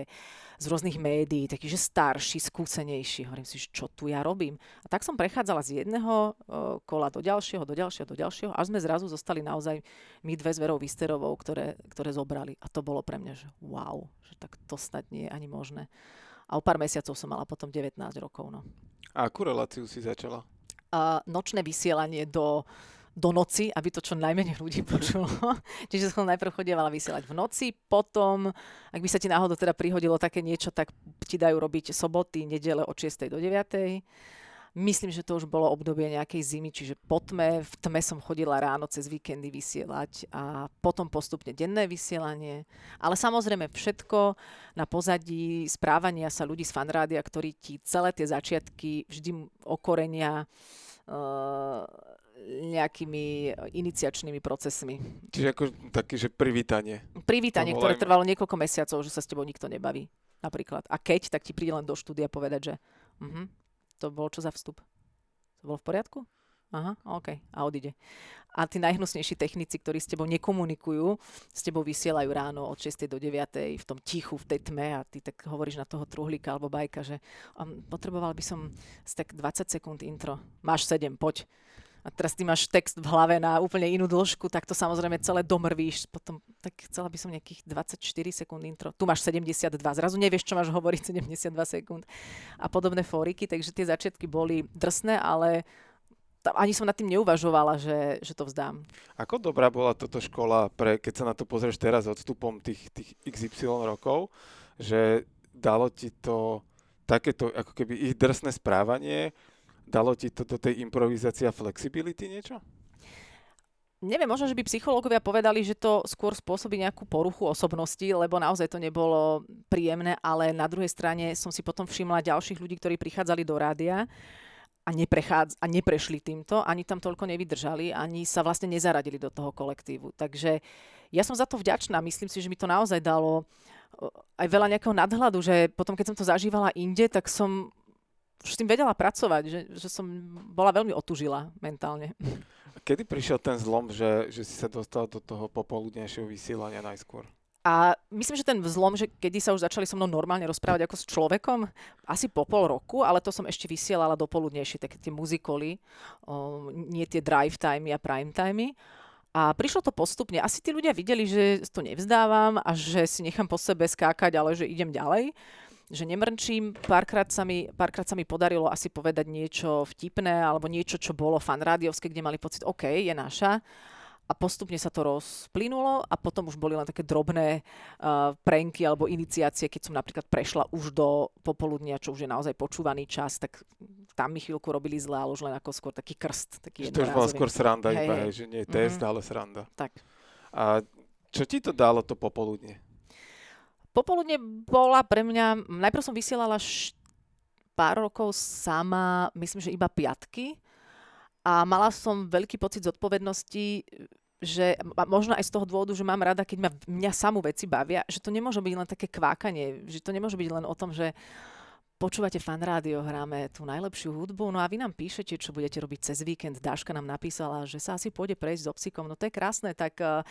z rôznych médií, takí, že starší, skúsenejší. Hovorím si, že čo tu ja robím. A tak som prechádzala z jedného uh, kola do ďalšieho, do ďalšieho, do ďalšieho, až sme zrazu zostali naozaj my dve s Verou Vysterovou, ktoré, ktoré zobrali. A to bolo pre mňa, že wow, že tak to snad nie je ani možné. A o pár mesiacov som mala potom 19 rokov. No. A akú reláciu si začala? Uh, nočné vysielanie do do noci, aby to čo najmenej ľudí počulo. Čiže som najprv chodievala vysielať v noci, potom, ak by sa ti náhodou teda prihodilo také niečo, tak ti dajú robiť soboty, nedele od 6. do 9. Myslím, že to už bolo obdobie nejakej zimy, čiže po tme, v tme som chodila ráno cez víkendy vysielať a potom postupne denné vysielanie. Ale samozrejme všetko na pozadí správania sa ľudí z fanrádia, ktorí ti celé tie začiatky vždy okorenia uh, nejakými iniciačnými procesmi. Čiže ako také, že privítanie. Privítanie, ktoré trvalo niekoľko mesiacov, že sa s tebou nikto nebaví. Napríklad. A keď, tak ti príde len do štúdia povedať, že uh-huh, to bolo čo za vstup? To bolo v poriadku? Aha, OK. A odíde. A tí najhnusnejší technici, ktorí s tebou nekomunikujú, s tebou vysielajú ráno od 6. do 9. v tom tichu, v tej tme a ty tak hovoríš na toho truhlíka alebo bajka, že um, potreboval by som tak 20 sekúnd intro. Máš 7, poď a teraz ty máš text v hlave na úplne inú dĺžku, tak to samozrejme celé domrvíš. Potom, tak chcela by som nejakých 24 sekúnd intro. Tu máš 72, zrazu nevieš, čo máš hovoriť 72 sekúnd. A podobné fóriky, takže tie začiatky boli drsné, ale ani som nad tým neuvažovala, že, že to vzdám. Ako dobrá bola toto škola, pre, keď sa na to pozrieš teraz odstupom tých, tých XY rokov, že dalo ti to takéto ako keby ich drsné správanie, Dalo ti to do tej improvizácie a flexibility niečo? Neviem, možno, že by psychológovia povedali, že to skôr spôsobí nejakú poruchu osobnosti, lebo naozaj to nebolo príjemné, ale na druhej strane som si potom všimla ďalších ľudí, ktorí prichádzali do rádia a, neprechádz- a neprešli týmto, ani tam toľko nevydržali, ani sa vlastne nezaradili do toho kolektívu. Takže ja som za to vďačná. Myslím si, že mi to naozaj dalo aj veľa nejakého nadhľadu, že potom, keď som to zažívala inde, tak som už s tým vedela pracovať, že, že som bola veľmi otužila mentálne. Kedy prišiel ten zlom, že, že si sa dostal do toho popoludnejšieho vysielania najskôr? A myslím, že ten zlom, že kedy sa už začali so mnou normálne rozprávať ako s človekom, asi po pol roku, ale to som ešte vysielala do poludnejšie, také tie muzikoly, o, nie tie drive time a prime time. A prišlo to postupne. Asi tí ľudia videli, že to nevzdávam a že si nechám po sebe skákať, ale že idem ďalej že nemrčím. Párkrát sa, mi, párkrát sa mi podarilo asi povedať niečo vtipné alebo niečo, čo bolo fanrádiovské, kde mali pocit, OK, je naša. A postupne sa to rozplynulo a potom už boli len také drobné uh, prenky alebo iniciácie, keď som napríklad prešla už do popoludnia, čo už je naozaj počúvaný čas, tak tam mi chvíľku robili zle, ale už len ako skôr taký krst. Taký to už bola skôr sranda hej, iba, hej, že nie je test, mm-hmm. ale sranda. Tak. A čo ti to dalo to popoludne? Popoludne bola pre mňa, najprv som vysielala š- pár rokov sama, myslím, že iba piatky. A mala som veľký pocit zodpovednosti, že možno aj z toho dôvodu, že mám rada, keď ma mňa samú veci bavia, že to nemôže byť len také kvákanie, že to nemôže byť len o tom, že Počúvate fan rádio, hráme tú najlepšiu hudbu, no a vy nám píšete, čo budete robiť cez víkend. Dáška nám napísala, že sa asi pôjde prejsť s obsikom. No to je krásne, tak uh,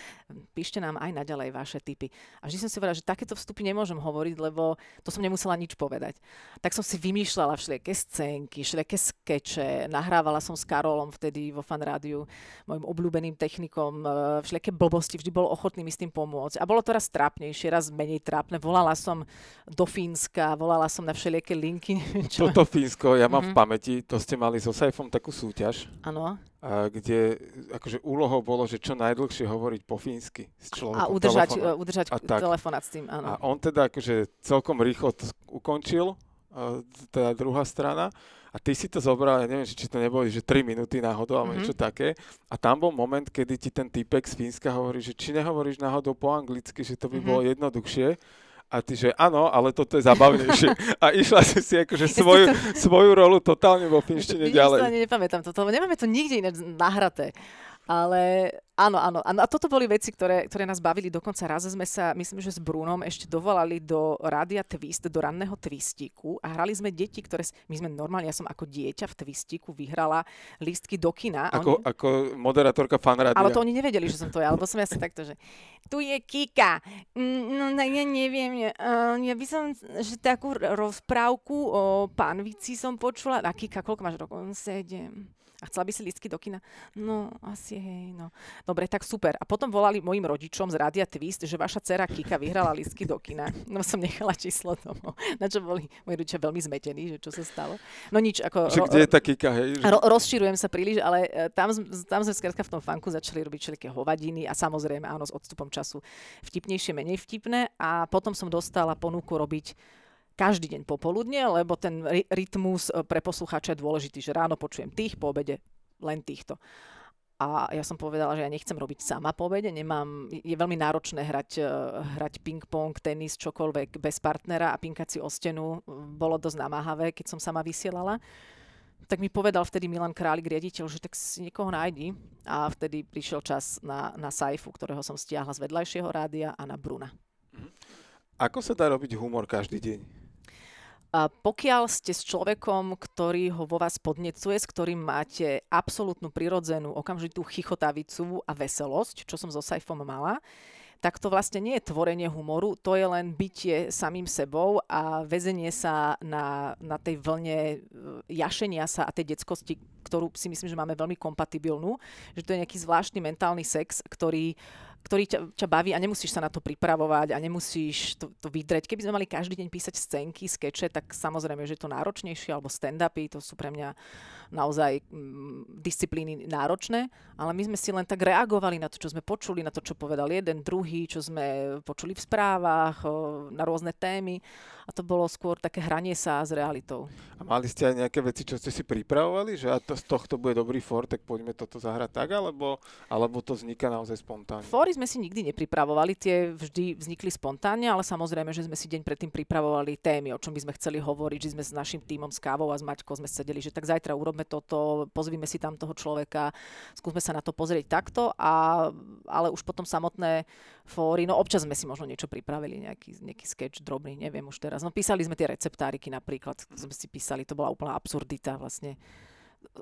píšte nám aj naďalej vaše tipy. A vždy som si povedala, že takéto vstupy nemôžem hovoriť, lebo to som nemusela nič povedať. Tak som si vymýšľala všelijaké scénky, všelijaké skeče, nahrávala som s Karolom vtedy vo fan rádiu, môjim obľúbeným technikom, uh, všelijaké blbosti, vždy bol ochotný mi s tým pomôcť. A bolo to raz trápnejšie, raz menej trápne. Volala som do Fínska, volala som na všelijaké linky. Čo... Toto Fínsko, ja mám mm-hmm. v mhm. pamäti, to ste mali so Saifom takú súťaž. Áno. kde akože úlohou bolo, že čo najdlhšie hovoriť po fínsky s človekom. A udržať, uh, udržať a telefonát s tým, áno. A on teda akože celkom rýchlo to ukončil, teda druhá strana. A ty si to zobral, ja neviem, či to neboli, že 3 minúty náhodou alebo mm-hmm. niečo také. A tam bol moment, kedy ti ten typek z Fínska hovorí, že či nehovoríš náhodou po anglicky, že to by mm-hmm. bolo jednoduchšie. A ty, že áno, ale toto je zabavnejšie. A išla si si akože svoju, svoju rolu totálne vo finštine ďalej. Ja nepamätám toto, nemáme to nikde iné nahraté. Ale áno, áno, áno. A toto boli veci, ktoré, ktoré nás bavili. Dokonca raz sme sa, myslím, že s Brunom ešte dovolali do rádia Twist, do ranného Twistiku a hrali sme deti, ktoré... My sme normálne, ja som ako dieťa v Twistiku vyhrala lístky do kina. Ako, oni... ako moderátorka fanrádia. Ale to oni nevedeli, že som to ja, alebo som ja si takto, že tu je Kika. Mm, no, no ja neviem, ja, ja by som, že takú rozprávku o pánvici som počula. A Kika, koľko máš rokov? Sedem a chcela by si lístky do kina? No, asi hej, no. Dobre, tak super. A potom volali mojim rodičom z Rádia Twist, že vaša dcera Kika vyhrala lístky do kina. No som nechala číslo domov. Na čo boli moji rodičia veľmi zmetení, že čo sa stalo. No nič, ako... Že kde je tá Kika, hej? Že... Ro, rozširujem sa príliš, ale e, tam, tam sme skrátka v tom fanku začali robiť všelijaké hovadiny a samozrejme áno, s odstupom času vtipnejšie, menej vtipné a potom som dostala ponuku robiť každý deň popoludne, lebo ten rytmus e, pre poslucháča je dôležitý, že ráno počujem tých, po obede len týchto. A ja som povedala, že ja nechcem robiť sama po obede, nemám, je veľmi náročné hrať, e, hrať ping-pong, tenis, čokoľvek bez partnera a pinkať si o stenu. Bolo dosť namáhavé, keď som sama vysielala. Tak mi povedal vtedy Milan Králik, riaditeľ, že tak si niekoho nájdi. A vtedy prišiel čas na, na Saifu, ktorého som stiahla z vedľajšieho rádia a na Bruna. Mhm. Ako sa dá robiť humor každý deň? Pokiaľ ste s človekom, ktorý ho vo vás podnecuje, s ktorým máte absolútnu prirodzenú okamžitú chichotavicu a veselosť, čo som so Saifom mala, tak to vlastne nie je tvorenie humoru, to je len bytie samým sebou a väzenie sa na, na tej vlne e, jašenia sa a tej detskosti, ktorú si myslím, že máme veľmi kompatibilnú, že to je nejaký zvláštny mentálny sex, ktorý uh, ktorý ťa, ťa baví a nemusíš sa na to pripravovať a nemusíš to, to vydreť. Keby sme mali každý deň písať scénky, skeče, tak samozrejme, že je to náročnejšie, alebo stand-upy, to sú pre mňa naozaj mm, disciplíny náročné, ale my sme si len tak reagovali na to, čo sme počuli, na to, čo povedal jeden, druhý, čo sme počuli v správach, na rôzne témy a to bolo skôr také hranie sa s realitou. A mali ste aj nejaké veci, čo ste si pripravovali, že a to, z tohto bude dobrý for, tak poďme toto zahrať tak, alebo, alebo to vzniká naozaj spontánne? Fóry sme si nikdy nepripravovali, tie vždy vznikli spontánne, ale samozrejme, že sme si deň predtým pripravovali témy, o čom by sme chceli hovoriť, že sme s našim týmom s kávou a s Maťkou sme sedeli, že tak zajtra urobme toto, pozvime si tam toho človeka, skúsme sa na to pozrieť takto, a, ale už potom samotné fóry, no občas sme si možno niečo pripravili, nejaký, nejaký sketch drobný, neviem už teraz. No písali sme tie receptáriky napríklad, sme si písali, to bola úplná absurdita vlastne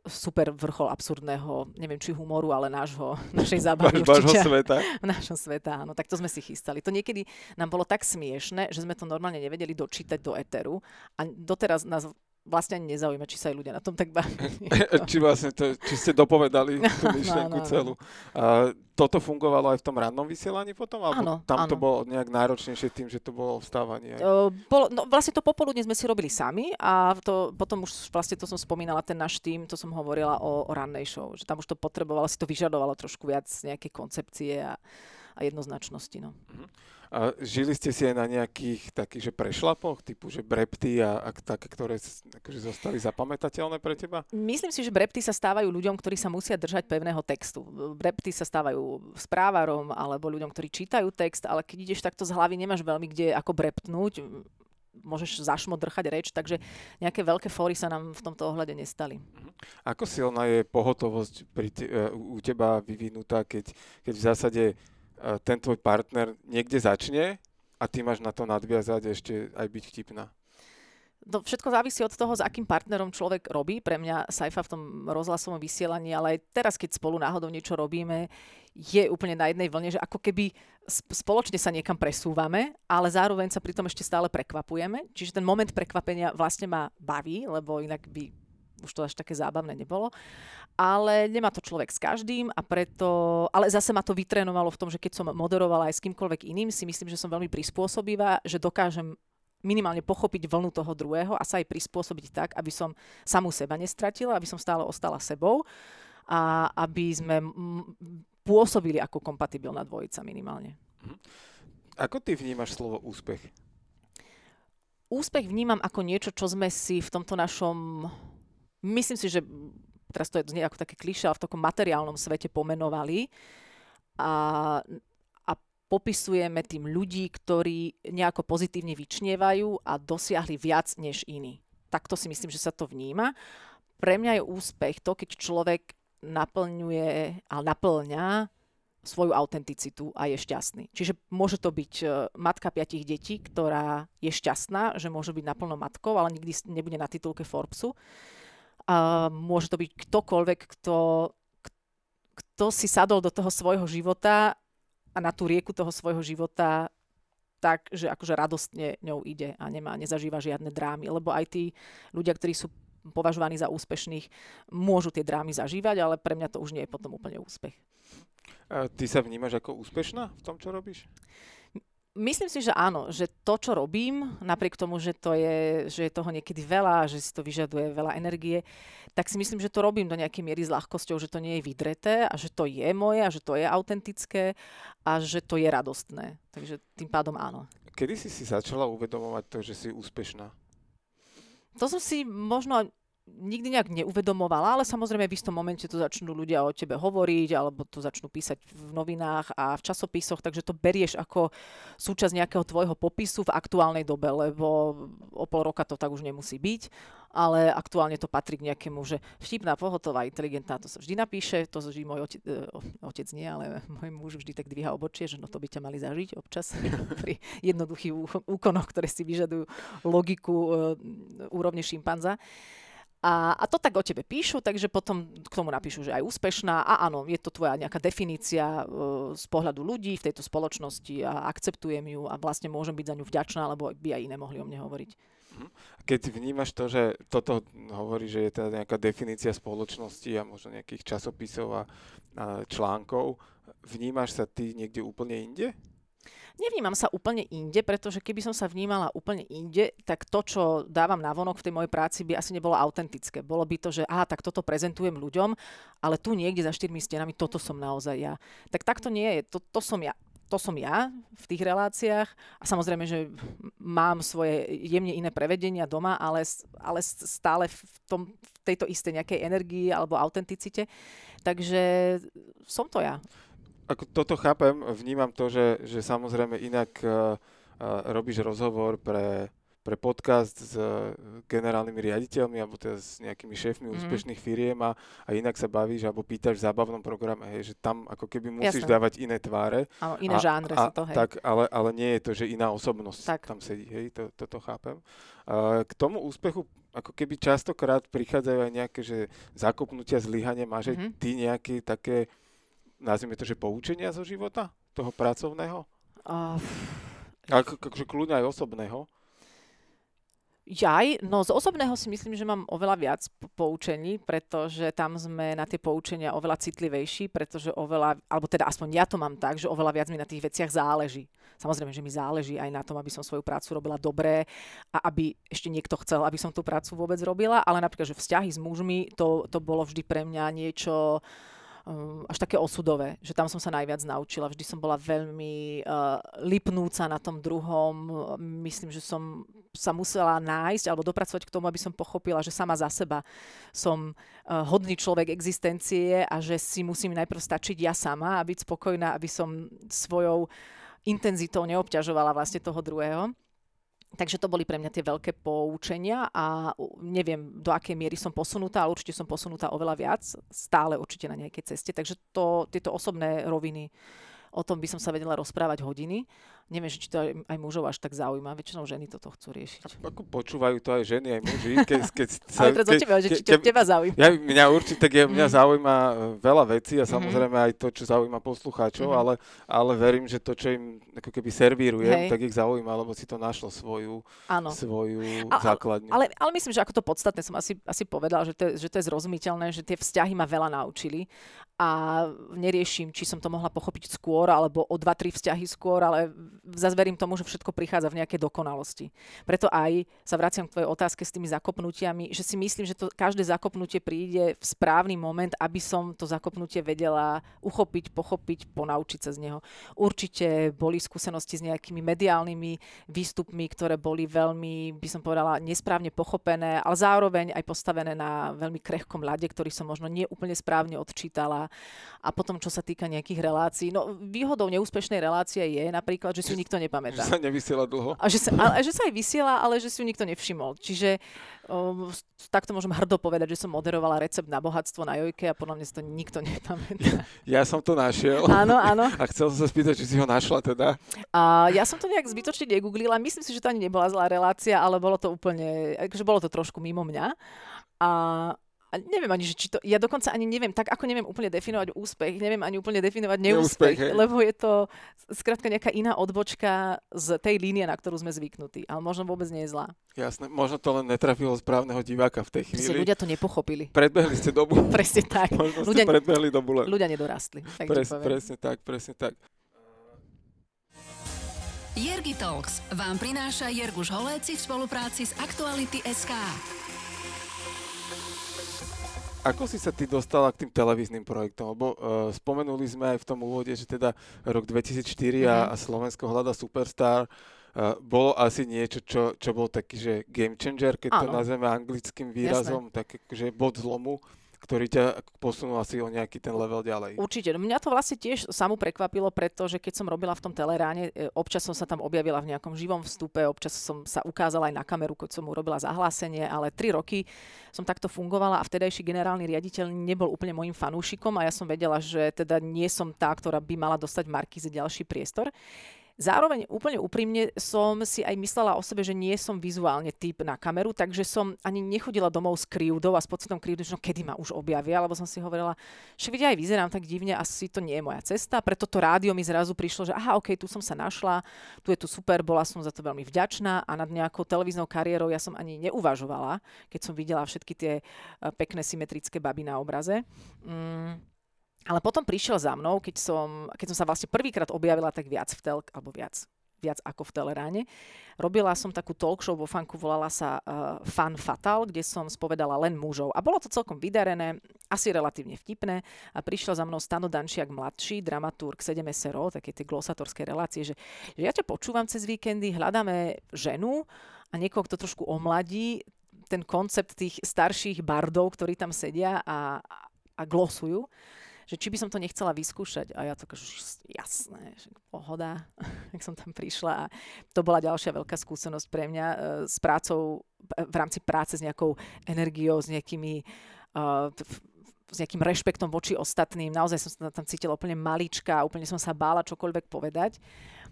super vrchol absurdného, neviem či humoru, ale nášho, našej zábavy Vášho sveta. Nášho sveta, áno. Tak to sme si chystali. To niekedy nám bolo tak smiešne, že sme to normálne nevedeli dočítať do eteru a doteraz nás vlastne ani nezaujíma, či sa aj ľudia na tom tak baví. či, vlastne to, či ste dopovedali tú myšlenku no, no, celú. A toto fungovalo aj v tom rannom vysielaní potom? Alebo áno, tam áno. to bolo nejak náročnejšie tým, že to bolo vstávanie? Uh, bolo, no, vlastne to popoludne sme si robili sami a to, potom už vlastne to som spomínala, ten náš tým, to som hovorila o, o rannej show, že tam už to potrebovalo, si to vyžadovalo trošku viac nejaké koncepcie a, a jednoznačnosti. No. Uh-huh. A žili ste si aj na nejakých takých, že prešlapoch, typu, že brepty a, a také, ktoré akože zostali zapamätateľné pre teba? Myslím si, že brepty sa stávajú ľuďom, ktorí sa musia držať pevného textu. Brepty sa stávajú správarom alebo ľuďom, ktorí čítajú text, ale keď ideš takto z hlavy, nemáš veľmi kde ako breptnúť môžeš zašmo drchať reč, takže nejaké veľké fóry sa nám v tomto ohľade nestali. Mhm. Ako silná je pohotovosť pri te, u teba vyvinutá, keď, keď v zásade ten tvoj partner niekde začne a ty máš na to nadviazať ešte aj byť vtipná? To všetko závisí od toho, s akým partnerom človek robí. Pre mňa Saifa v tom rozhlasovom vysielaní, ale aj teraz, keď spolu náhodou niečo robíme, je úplne na jednej vlne, že ako keby spoločne sa niekam presúvame, ale zároveň sa pritom ešte stále prekvapujeme. Čiže ten moment prekvapenia vlastne ma baví, lebo inak by už to až také zábavné nebolo. Ale nemá to človek s každým a preto, ale zase ma to vytrénovalo v tom, že keď som moderovala aj s kýmkoľvek iným, si myslím, že som veľmi prispôsobivá, že dokážem minimálne pochopiť vlnu toho druhého a sa aj prispôsobiť tak, aby som samú seba nestratila, aby som stále ostala sebou a aby sme pôsobili ako kompatibilná dvojica minimálne. Mhm. Ako ty vnímaš slovo úspech? Úspech vnímam ako niečo, čo sme si v tomto našom myslím si, že teraz to je ako také klišé, ale v takom materiálnom svete pomenovali a, a popisujeme tým ľudí, ktorí nejako pozitívne vyčnievajú a dosiahli viac než iní. Takto si myslím, že sa to vníma. Pre mňa je úspech to, keď človek naplňuje a naplňa svoju autenticitu a je šťastný. Čiže môže to byť e, matka piatich detí, ktorá je šťastná, že môže byť naplno matkou, ale nikdy nebude na titulke Forbesu. A môže to byť ktokoľvek, kto, kto si sadol do toho svojho života a na tú rieku toho svojho života tak, že akože radostne ňou ide a nemá, nezažíva žiadne drámy. Lebo aj tí ľudia, ktorí sú považovaní za úspešných, môžu tie drámy zažívať, ale pre mňa to už nie je potom úplne úspech. A ty sa vnímaš ako úspešná v tom, čo robíš? Myslím si, že áno, že to, čo robím, napriek tomu, že, to je, že je toho niekedy veľa, že si to vyžaduje veľa energie, tak si myslím, že to robím do nejakej miery s ľahkosťou, že to nie je vydreté a že to je moje a že to je autentické a že to je radostné. Takže tým pádom áno. Kedy si si začala uvedomovať to, že si úspešná? To som si možno nikdy nejak neuvedomovala, ale samozrejme v istom momente to začnú ľudia o tebe hovoriť, alebo to začnú písať v novinách a v časopisoch, takže to berieš ako súčasť nejakého tvojho popisu v aktuálnej dobe, lebo o pol roka to tak už nemusí byť, ale aktuálne to patrí k nejakému, že vtipná, pohotová, inteligentná, to sa vždy napíše, to vždy môj otec, otec nie, ale môj muž vždy tak dvíha obočie, že no to by ťa mali zažiť občas pri jednoduchých úkonoch, ktoré si vyžadujú logiku e, úrovne šimpanza. A, a to tak o tebe píšu, takže potom k tomu napíšu, že aj úspešná a áno, je to tvoja nejaká definícia uh, z pohľadu ľudí v tejto spoločnosti a akceptujem ju a vlastne môžem byť za ňu vďačná, lebo by aj iné mohli o mne hovoriť. Mhm. Keď vnímaš to, že toto hovorí, že je teda nejaká definícia spoločnosti a možno nejakých časopisov a, a článkov, vnímaš sa ty niekde úplne inde? Nevnímam sa úplne inde, pretože keby som sa vnímala úplne inde, tak to, čo dávam na vonok v tej mojej práci, by asi nebolo autentické. Bolo by to, že aha, tak toto prezentujem ľuďom, ale tu niekde za štyrmi stenami toto som naozaj ja. Tak takto nie je, to, to som ja to som ja v tých reláciách a samozrejme, že mám svoje jemne iné prevedenia doma, ale, ale stále v, tom, v tejto istej nejakej energii alebo autenticite. Takže som to ja ako toto chápem, vnímam to, že, že samozrejme inak uh, robíš rozhovor pre, pre podcast s uh, generálnymi riaditeľmi alebo teda s nejakými šéfmi mm. úspešných firiem a, a inak sa bavíš alebo pýtaš v zábavnom programe, hej, že tam ako keby musíš Jasne. dávať iné tváre. Áno, iné a, žánre a, sú to, hej. Tak, ale, ale nie je to, že iná osobnosť tak. tam sedí, hej, to, toto chápem. Uh, k tomu úspechu ako keby častokrát prichádzajú aj nejaké, že zakopnutia, zlyhania, máš mm-hmm. ty nejaké také nazvime to, že poučenia zo života, toho pracovného? Uh, ako, akože kľudne aj osobného. Jaj, no z osobného si myslím, že mám oveľa viac poučení, pretože tam sme na tie poučenia oveľa citlivejší, pretože oveľa, alebo teda aspoň ja to mám tak, že oveľa viac mi na tých veciach záleží. Samozrejme, že mi záleží aj na tom, aby som svoju prácu robila dobre a aby ešte niekto chcel, aby som tú prácu vôbec robila, ale napríklad, že vzťahy s mužmi, to, to bolo vždy pre mňa niečo, um, až také osudové, že tam som sa najviac naučila. Vždy som bola veľmi uh, lipnúca na tom druhom. Myslím, že som sa musela nájsť alebo dopracovať k tomu, aby som pochopila, že sama za seba som uh, hodný človek existencie a že si musím najprv stačiť ja sama a byť spokojná, aby som svojou intenzitou neobťažovala vlastne toho druhého. Takže to boli pre mňa tie veľké poučenia a neviem, do akej miery som posunutá, ale určite som posunutá oveľa viac, stále určite na nejakej ceste. Takže to, tieto osobné roviny o tom by som sa vedela rozprávať hodiny. Neviem, či to aj, aj mužov až tak zaujíma. Väčšinou ženy toto chcú riešiť. Ako počúvajú to aj ženy, aj muži. Keď, keď sa, Ale teraz teba, že či ke, teba zaujíma. Ja, mňa určite, tak je, mňa mm. zaujíma e, veľa vecí a mhm. samozrejme aj to, čo zaujíma poslucháčov, mm. ale, ale verím, že to, čo im ako keby servírujem, Hej. tak ich zaujíma, lebo si to našlo svoju, Áno. svoju a, základňu. Ale, ale myslím, že ako to podstatné som asi, asi povedal, že to, že to je zrozumiteľné, že tie vzťahy ma veľa naučili a neriešim, či som to mohla pochopiť skôr, alebo o dva, tri vzťahy skôr, ale zase verím tomu, že všetko prichádza v nejakej dokonalosti. Preto aj sa vraciam k tvojej otázke s tými zakopnutiami, že si myslím, že to každé zakopnutie príde v správny moment, aby som to zakopnutie vedela uchopiť, pochopiť, ponaučiť sa z neho. Určite boli skúsenosti s nejakými mediálnymi výstupmi, ktoré boli veľmi, by som povedala, nesprávne pochopené, ale zároveň aj postavené na veľmi krehkom ľade, ktorý som možno nie úplne správne odčítala. A potom, čo sa týka nejakých relácií, no výhodou neúspešnej relácie je napríklad, že si nikto nepamätá. Že sa nevysiela dlho. A že sa, a, a že sa aj vysiela, ale že si ju nikto nevšimol. Čiže o, takto môžem hrdo povedať, že som moderovala recept na bohatstvo na Jojke a podľa mňa si to nikto nepamätá. Ja som to našiel. Áno, áno. A chcel som sa spýtať, či si ho našla teda. A ja som to nejak zbytočne negooglila. Myslím si, že to ani nebola zlá relácia, ale bolo to úplne, akože bolo to trošku mimo mňa. A neviem ani, že či to, ja dokonca ani neviem, tak ako neviem úplne definovať úspech, neviem ani úplne definovať neúspech, Neúspech, hej. lebo je to skrátka nejaká iná odbočka z tej línie, na ktorú sme zvyknutí, ale možno vôbec nie je zlá. Jasné, možno to len netrafilo správneho diváka v tej Proste chvíli. ľudia to nepochopili. Predbehli ste dobu. Presne tak. Možno ste Ľudia, predbehli dobu len. ľudia nedorastli. Tak Pres, presne tak, presne tak. Jergi Talks vám prináša Jerguš Holéci v spolupráci s Aktuality SK. Ako si sa ty dostala k tým televíznym projektom? Lebo uh, spomenuli sme aj v tom úvode, že teda rok 2004 a, Mhm. a Slovensko hľada Superstar. Uh, bolo asi niečo, čo, čo bol taký, že game changer, keď to Áno. nazveme anglickým výrazom, tak že bod zlomu, ktorý ťa posunul asi o nejaký ten level ďalej. Určite. No Mňa to vlastne tiež samu prekvapilo, pretože keď som robila v tom teleráne, e, občas som sa tam objavila v nejakom živom vstupe, občas som sa ukázala aj na kameru, keď som urobila zahlásenie, ale tri roky som takto fungovala a vtedajší generálny riaditeľ nebol úplne môjim fanúšikom a ja som vedela, že teda nie som tá, ktorá by mala dostať Markize ďalší priestor. Zároveň úplne úprimne som si aj myslela o sebe, že nie som vizuálne typ na kameru, takže som ani nechodila domov s krivdou a s pocitom krivdy, že no kedy ma už objavia, lebo som si hovorila, že vidia aj vyzerám tak divne, asi to nie je moja cesta. Preto to rádio mi zrazu prišlo, že aha, ok, tu som sa našla, tu je tu super, bola som za to veľmi vďačná a nad nejakou televíznou kariérou ja som ani neuvažovala, keď som videla všetky tie eh, pekné symetrické baby na obraze. Mm, ale potom prišiel za mnou, keď som, keď som sa vlastne prvýkrát objavila tak viac v telk, alebo viac, viac ako v teleráne. Robila som takú talk show vo fanku, volala sa uh, Fan Fatal, kde som spovedala len mužov. A bolo to celkom vydarené, asi relatívne vtipné. A prišiel za mnou Stano Dančiak mladší, dramaturg 7 SRO, také tie glosatorské relácie, že, že ja ťa počúvam cez víkendy, hľadáme ženu a niekoho, kto trošku omladí ten koncept tých starších bardov, ktorí tam sedia a, a glosujú že či by som to nechcela vyskúšať. A ja to kažu, jasné, že pohoda, jak som tam prišla. A to bola ďalšia veľká skúsenosť pre mňa e, s prácou, e, v rámci práce s nejakou energiou, s nejakými uh, s nejakým rešpektom voči ostatným. Naozaj som sa tam cítila úplne malička, úplne som sa bála čokoľvek povedať.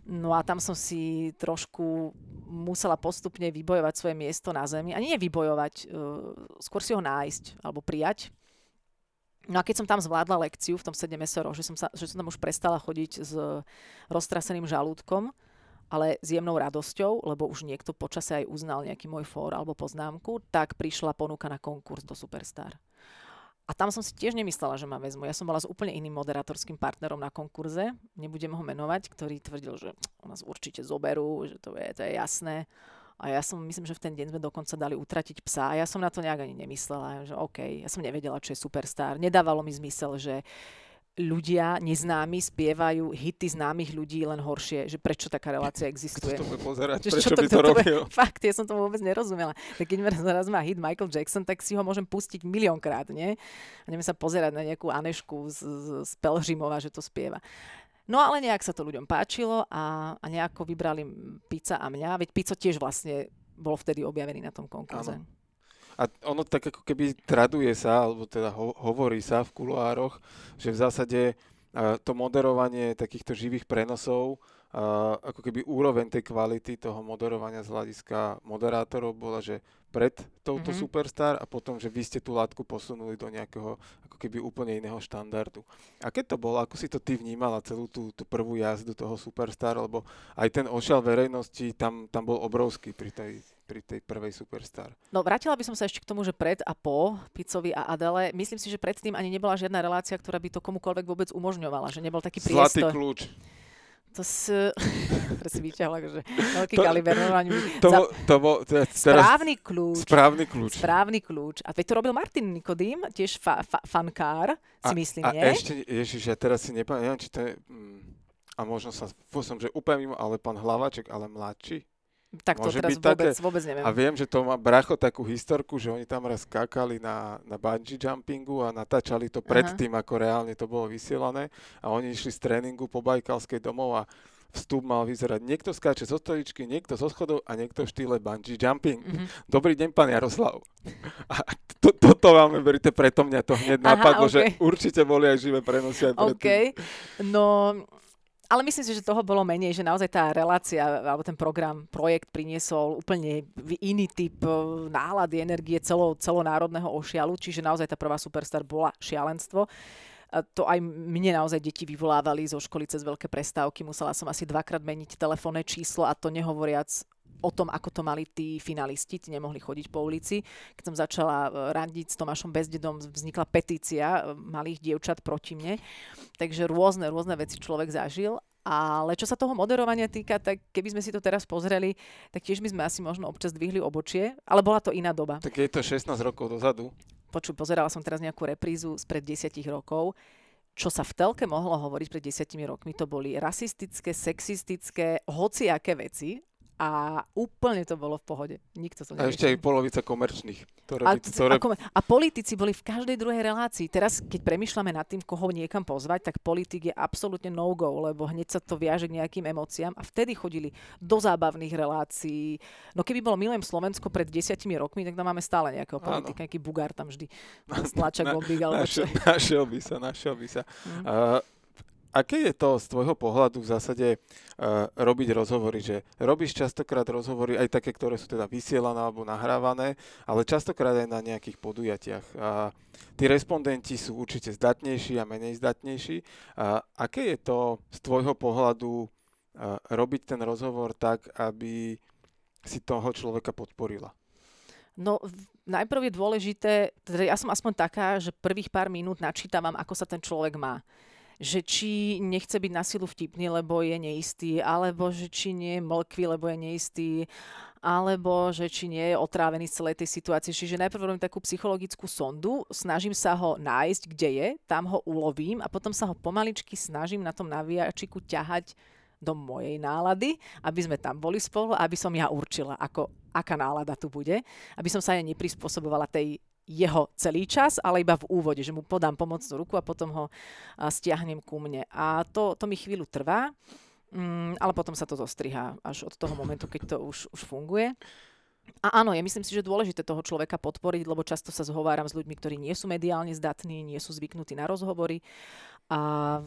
No a tam som si trošku musela postupne vybojovať svoje miesto na zemi. Ani nevybojovať, uh, skôr si ho nájsť alebo prijať. No a keď som tam zvládla lekciu v tom 7 SRO, že som, že som tam už prestala chodiť s roztraseným žalúdkom, ale s jemnou radosťou, lebo už niekto počase aj uznal nejaký môj fór alebo poznámku, tak prišla ponuka na konkurs do Superstar. A tam som si tiež nemyslela, že ma vezmu. Ja som bola s úplne iným moderátorským partnerom na konkurze, nebudem ho menovať, ktorý tvrdil, že nás určite zoberú, že to je, to je jasné. A ja som, myslím, že v ten deň sme dokonca dali utratiť psa a ja som na to nejak ani nemyslela, že OK, ja som nevedela, čo je superstar. Nedávalo mi zmysel, že ľudia neznámi spievajú hity známych ľudí len horšie, že prečo taká relácia Kto existuje. to bude pozerať? Že Prečo čo by kto to robil? Fakt, ja som to vôbec nerozumela. Tak keď zaraz má hit Michael Jackson, tak si ho môžem pustiť miliónkrát, nie? A neviem sa pozerať na nejakú Anešku z, z, z Pelhřimova, že to spieva. No ale nejak sa to ľuďom páčilo a, a nejako vybrali pizza a mňa, veď Pico tiež vlastne bol vtedy objavený na tom konkurze. A ono tak ako keby traduje sa, alebo teda ho, hovorí sa v kuloároch, že v zásade a, to moderovanie takýchto živých prenosov, ako keby úroveň tej kvality toho moderovania z hľadiska moderátorov bola, že pred touto Mhm. Superstar a potom, že vy ste tú látku posunuli do nejakého ako keby úplne iného štandardu. A keď to bolo, ako si to ty vnímala celú tú, tú prvú jazdu toho Superstar, lebo aj ten ošial verejnosti tam, tam bol obrovský pri tej, pri tej prvej Superstar. No vrátila by som sa ešte k tomu, že pred a po Picovi a Adele, myslím si, že predtým ani nebola žiadna relácia, ktorá by to komukoľvek vôbec umožňovala, že nebol taký Zlatý priestor. kľúč. To si, teraz si vyťahla, že veľký To- kaliber. no, ani- To, za- to bol teda teraz Správny kľúč. správny kľúč. Správny kľúč. A veď to robil Martin Nikodým, tiež fa, fa, fankár, si a, myslím, a nie? ešte, ježiš, ja teraz si nepamätám, či to je, mm, a možno sa, som, že úplne mimo, ale pán Hlavaček, ale mladší. Tak to môže teraz vôbec, také- vôbec neviem. A viem, že to má bracho takú historku, že oni tam raz skákali na, na bungee jumpingu a natáčali to predtým, ako reálne to bolo vysielané. A oni išli z tréningu po Bajkalskej domov a vstup mal vyzerať. Niekto skáče zo stoličky, niekto zo schodov a niekto v štýle bungee jumping. Mhm. Dobrý deň, pán Jaroslav. A to, toto vám veríte, preto mňa to hneď Aha, napadlo, ok. že určite boli aj živé prenosy aj predtým. No, ale myslím si, že toho bolo menej, že naozaj tá relácia alebo ten program, projekt priniesol úplne iný typ e, nálady, energie celo, celonárodného ošialu, čiže naozaj tá prvá Superstar bola šialenstvo. A to aj mne naozaj deti vyvolávali zo školy cez veľké prestávky. Musela som asi dvakrát meniť telefónne číslo a to nehovoriac o tom, ako to mali tí finalisti, tí nemohli chodiť po ulici. Keď som začala e, randiť s Tomášom Bezdedom, vznikla petícia e, malých dievčat proti mne. Takže rôzne, rôzne veci človek zažil. Ale čo sa toho moderovania týka, tak keby sme si to teraz pozreli, tak tiež by sme asi možno občas dvihli obočie, ale bola to iná doba. Tak je to 16 rokov dozadu. Počuj, pozerala som teraz nejakú reprízu spred desiatich rokov. Čo sa v telke mohlo hovoriť pred desiatimi rokmi, to boli rasistické, sexistické, hociaké veci a úplne to bolo v pohode. Nikto to A ešte aj polovica komerčných. Ktoré, a, by- ktoré, ako, a politici boli v každej druhej relácii. Teraz, keď premyšľame nad tým, koho niekam pozvať, tak politik je absolútne no-go, lebo hneď sa to viaže k nejakým emóciám a vtedy chodili do zábavných relácií. No keby bolo Milujem Slovensko pred desiatimi rokmi, tak tam máme stále nejakého Áno. politika, nejaký bugár tam vždy stlača gombík alebo našiel by sa, našiel by sa. Mm. Uh, aké je to z tvojho pohľadu v zásade uh, robiť rozhovory, že robíš častokrát rozhovory, aj také, ktoré sú teda vysielané alebo nahrávané, ale častokrát aj na nejakých podujatiach. A tí respondenti sú určite zdatnejší a menej zdatnejší. A aké je to z tvojho pohľadu uh, robiť ten rozhovor tak, aby si toho človeka podporila? No, najprv je dôležité, teda ja som aspoň taká, že prvých pár minút načítavam, ako sa ten človek má. Že či nechce byť na silu vtipný, lebo je neistý, alebo že či nie je mlkvý, lebo je neistý, alebo že či nie je otrávený z celej tej situácie. Čiže najprv robím takú psychologickú sondu, snažím sa ho nájsť, kde je, tam ho ulovím a potom sa ho pomaličky snažím na tom navijačiku ťahať do mojej nálady, aby sme tam boli spolu aby som ja určila, ako, aká nálada tu bude, aby som sa aj neprispôsobovala tej jeho celý čas, ale iba v úvode, že mu podám pomocnú ruku a potom ho stiahnem ku mne. A to, to mi chvíľu trvá, mm, ale potom sa to zostriha až od toho momentu, keď to už, už funguje. A áno, ja myslím si, že dôležité toho človeka podporiť, lebo často sa zhováram s ľuďmi, ktorí nie sú mediálne zdatní, nie sú zvyknutí na rozhovory. A